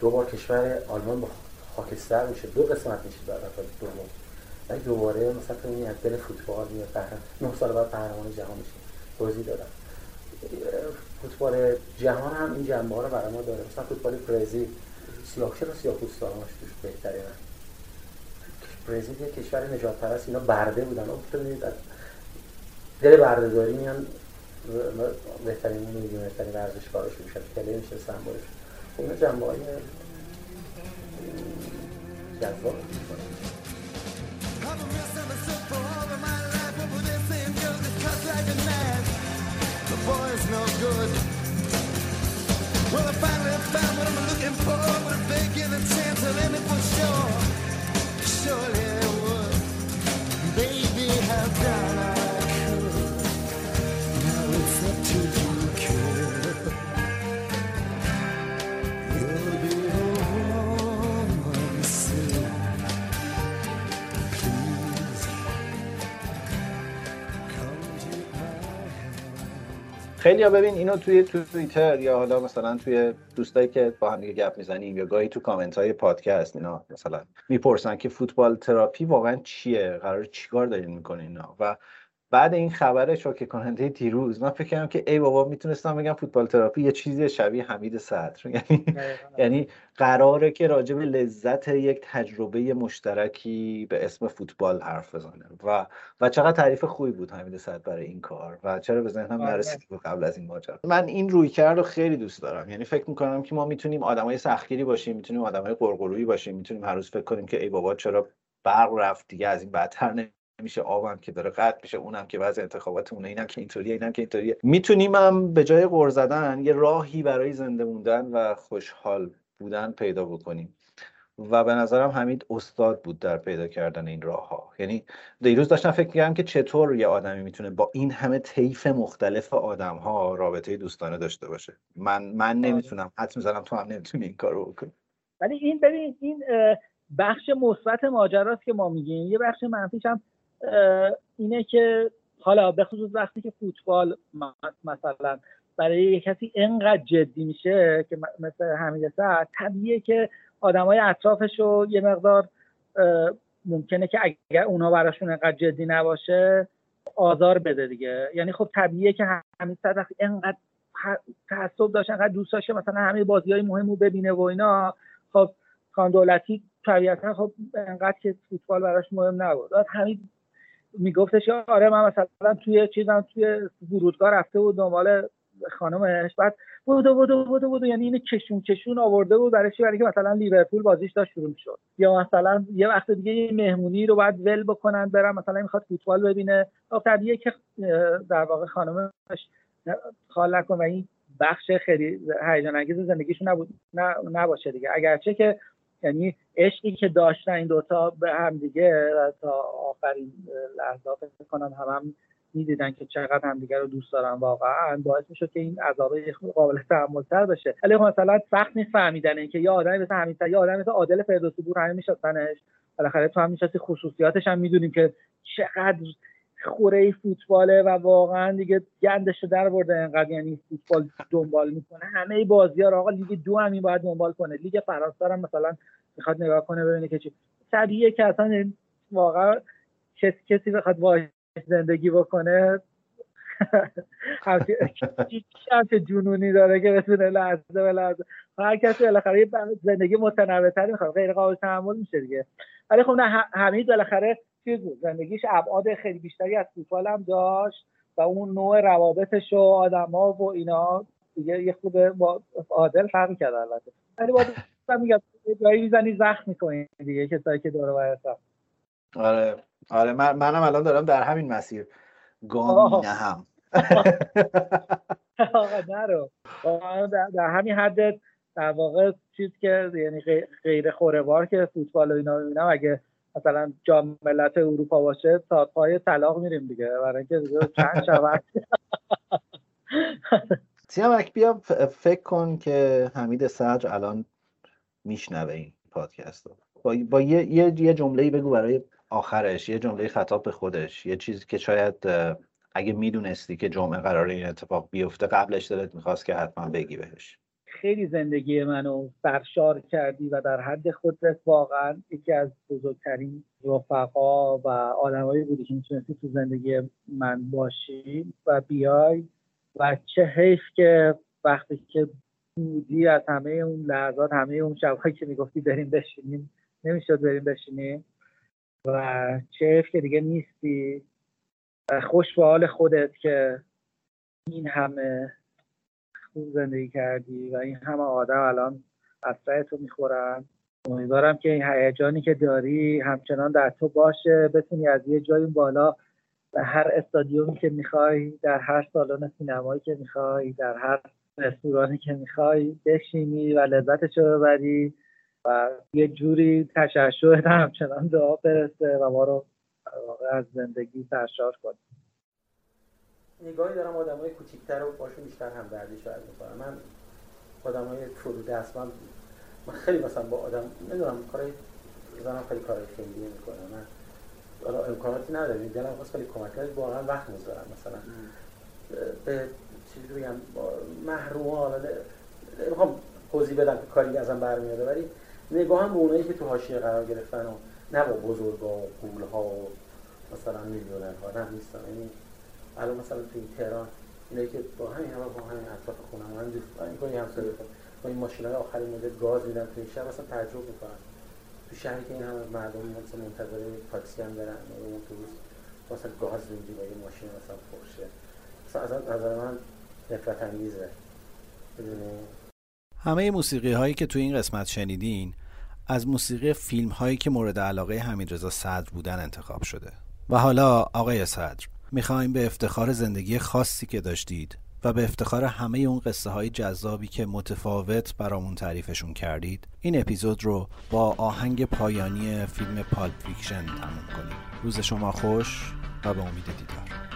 دو بار کشور آلمان با خاکستر میشه دو قسمت میشه در دفعه دوم ولی دوباره مثلا تو از دل فوتبال میاد قهرمان نه سال بعد قهرمان جهان میشه. توضیح دادم. فوتبال جهان هم این جنبه ها رو برای ما داره. مثلا فوتبال برزیل سیاه چرا سیاه پوستاناش توش بهتره. برزیل یه کشور نجات پرست اینا برده بودن. اون از دل بردهداری میان. و- و بهترین می‌دونی بهترین ورزشکارش میشن. کله میشه سمبولش خب اینا جنبه های جذاب I've been missing the soup for all of my life. But with this same girl that cuts like a knife, the boy's no good. Well, I finally found what I'm looking for, but if they give a chance, I'll end it for sure. Surely I would. Baby, have done خیلی ها ببین اینو توی توییتر یا حالا مثلا توی دوستایی که با هم گپ می‌زنیم یا گاهی تو کامنت های پادکست اینا مثلا می‌پرسن که فوتبال تراپی واقعا چیه؟ قرار چیکار دارین می‌کنین اینا؟ و بعد این خبر شوکه کننده دیروز من فکر کردم که ای بابا می‌تونستم بگم فوتبال تراپی یه چیزی شبیه حمید صدر. (laughs) یعنی یعنی قراره که راجع به لذت یک تجربه مشترکی به اسم فوتبال حرف بزنه. و و چقدر تعریف خوبی بود حمید صد برای این کار. و چرا به ذهنم آره. نرسید قبل از این ماجرا. من این روی کرد رو خیلی دوست دارم. یعنی فکر می‌کنم که ما می‌تونیم آدمای سختگیری باشیم می‌تونیم آدمای قرقرویی باشیم می‌تونیم هر روز فکر کنیم که ای بابا چرا برق رفت دیگه از این بدتر نمیشه آبم که داره قطع میشه اونم که بعضی انتخاباتمونه اینم که اینطوریه اینم که اینطوریه. می‌تونیم هم به جای غر زدن یه راهی برای زنده موندن و خوشحال بودن پیدا بکنیم. و به نظرم حمید استاد بود در پیدا کردن این راه ها یعنی دیروز داشتم فکر می‌کردم که چطور یه آدمی می‌تونه با این همه طیف مختلف آدم ها رابطه دوستانه داشته باشه. من من نمی‌تونم حد می‌زنم تو هم نمی‌تونی این کارو بکنی. ولی این ببین این بخش مثبت ماجراست که ما میگیم. یه بخش منفیش هم اینه که حالا به خصوص وقتی که فوتبال مثلا برای یه کسی انقدر جدی میشه که مثل حمید سعد طبیعیه که آدمای اطرافش رو یه مقدار ممکنه که اگر اونا براشون انقدر جدی نباشه آزار بده دیگه. یعنی خب طبیعیه که حمید سعد وقتی انقدر تعصب داشت انقدر دوست داشته مثلا همه بازی های مهم رو ببینه و اینا خب خان دولتی طبیعتا خب انقدر که فوتبال براش مهم نبود. همین میگفتش آره من مثلا توی چیزم توی فرودگاه رفته بود دنبال خانمش. بعد بودو بودو بودو بودو یعنی اینو کشون کشون آورده بود برای چی؟ برای که مثلا لیورپول بازیش داشت شروع شد یا مثلا یه وقت دیگه یه مهمونی رو باید ول بکنن برم مثلا می‌خواد فوتبال ببینه. طبیعیه که در واقع خانمش خال نکن و این بخش خیلی هیجان انگیز زندگیشون نبود نباشه دیگه. اگرچه که یعنی عشقی که داشتن این دوتا به هم دیگه تا آخرین لحظات فکر کنم هم, هم می‌دیدن که چقدر همدیگه رو دوست دارن واقعا. باعث می‌شد که این خورده قابل تحملتر بشه. ولی خب مثلا سخت نیست فهمیدن اینکه یه آدمی مثل همین یه آدمی مثل عادل فردوسی پور همه میشناسنش. بالاخره تو هم می‌شناسی خصوصیاتش هم می‌دونیم که چقدر خوره فوتباله و واقعا دیگه گندش در برده انقدر یعنی فوتبال دنبال می‌کنه. همه بازی ها آقا لیگ دو هم باید دنبال کنه. لیگ فرانسه هم مثلا می‌خواد نگاه کنه ببینه که چی. طبیعیه که اصلا واقعا کسی کسی بخواد با زندگی بکنه. (laughs) همچه جنونی داره که بتونه لحظه به لحظه. هر کسی بالاخره زندگی متنوعتری می‌خواد. غیر قابل تحمل میشه دیگه. ولی خب نه حمید بالاخره چیز بود زندگیش ابعاد خیلی بیشتری از فوتبال هم داشت و اون نوع روابطش و آدما و اینا دیگه یه خود با عادل فرق کرد البته. ولی باز میگم جایی می‌زنی زخم می‌کنی دیگه کسایی که دور و آره آره من منم الان دارم در همین مسیر. گام هم (laughs) آقا نرو. در, در همین حد در واقع چیز که یعنی غیر خوره که فوتبال و اینا می‌بینم اگه مثلا جام ملت اروپا باشه تا پای طلاق میریم دیگه. برای اینکه چند شود سیامک بیا فکر کن که حمید صدر الان میشنوه این پادکست رو. با, با یه, یه, یه جمله بگو برای آخرش. یه جمله خطاب به خودش. یه چیزی که شاید اگه می‌دونستی که جمعه قرار این اتفاق بیفته قبلش دلت می‌خواست که حتما بگی بهش. خیلی زندگی منو سرشار کردی و در حد خودت واقعا یکی از بزرگترین رفقا و آدمایی بودی که می‌تونستی تو زندگی من باشی و بیای و چه حیف که وقتی که بودی از همه اون لحظات همه اون شبهایی که می‌گفتی بریم بشینیم نمی‌شد بریم بشینیم و چه حیف که دیگه نیستی. خوش به حال خودت که این همه خوب زندگی کردی و این همه آدم الان اسرع تو می‌خورن. امیدوارم که این هیجانی که داری همچنان در تو باشه. بتونی از یه جایی بالا به هر استادیومی که می‌خوای در هر سالن سینمایی که می‌خوای در هر رستورانی که می‌خوای بشینی و لذتش رو ببری و یه جوری تشعشع همچنان دعا برسه و ما رو از زندگی سرشار کنی. نگاهی دارم آدم های کوچیکتر رو باشون بیشتر هم دردی شاید می‌کنم. من آدم های فرو دست من, من خیلی مثلا با آدم نمی‌دونم کارای زنم خیلی کارای خیلی می‌کنه. من حالا امکاناتی نداریم دلم خواست خیلی کمک کرد واقعا وقت می‌ذارم مثلا. به چیزی بگم محروم حالا نمی‌خوام توضیح بدم که کاری ازم برمیاده ولی نگاه هم به اونایی که تو حاشیه قرار گرفتن و نه با بزرگا و قولها و مثلا میلیونرها نه نیستن یعنی الان مثلا تو این تهران اینایی که با همین همه با همین اطراف خونه من دوست این کنی همسایه با این ماشینای آخرین مدل گاز میدن تو این شهر مثلا تعجب می‌کنن تو شهری که این همه مردم مثلا منتظر تاکسی هم برن یا اتوبوس مثلا گاز میدی با یه ماشین مثلا پرشه مثلا از نظر من نفرت انگیزه. همه موسیقی هایی که تو این قسمت شنیدین از موسیقی فیلم هایی که مورد علاقه حمیدرضا صدر بودن انتخاب شده. و حالا آقای صدر می‌خوایم به افتخار زندگی خاصی که داشتید و به افتخار همه اون قصه های جذابی که متفاوت برامون تعریفشون کردید این اپیزود رو با آهنگ پایانی فیلم پالپ فیکشن تموم کنیم. روز شما خوش و به امید دیدار.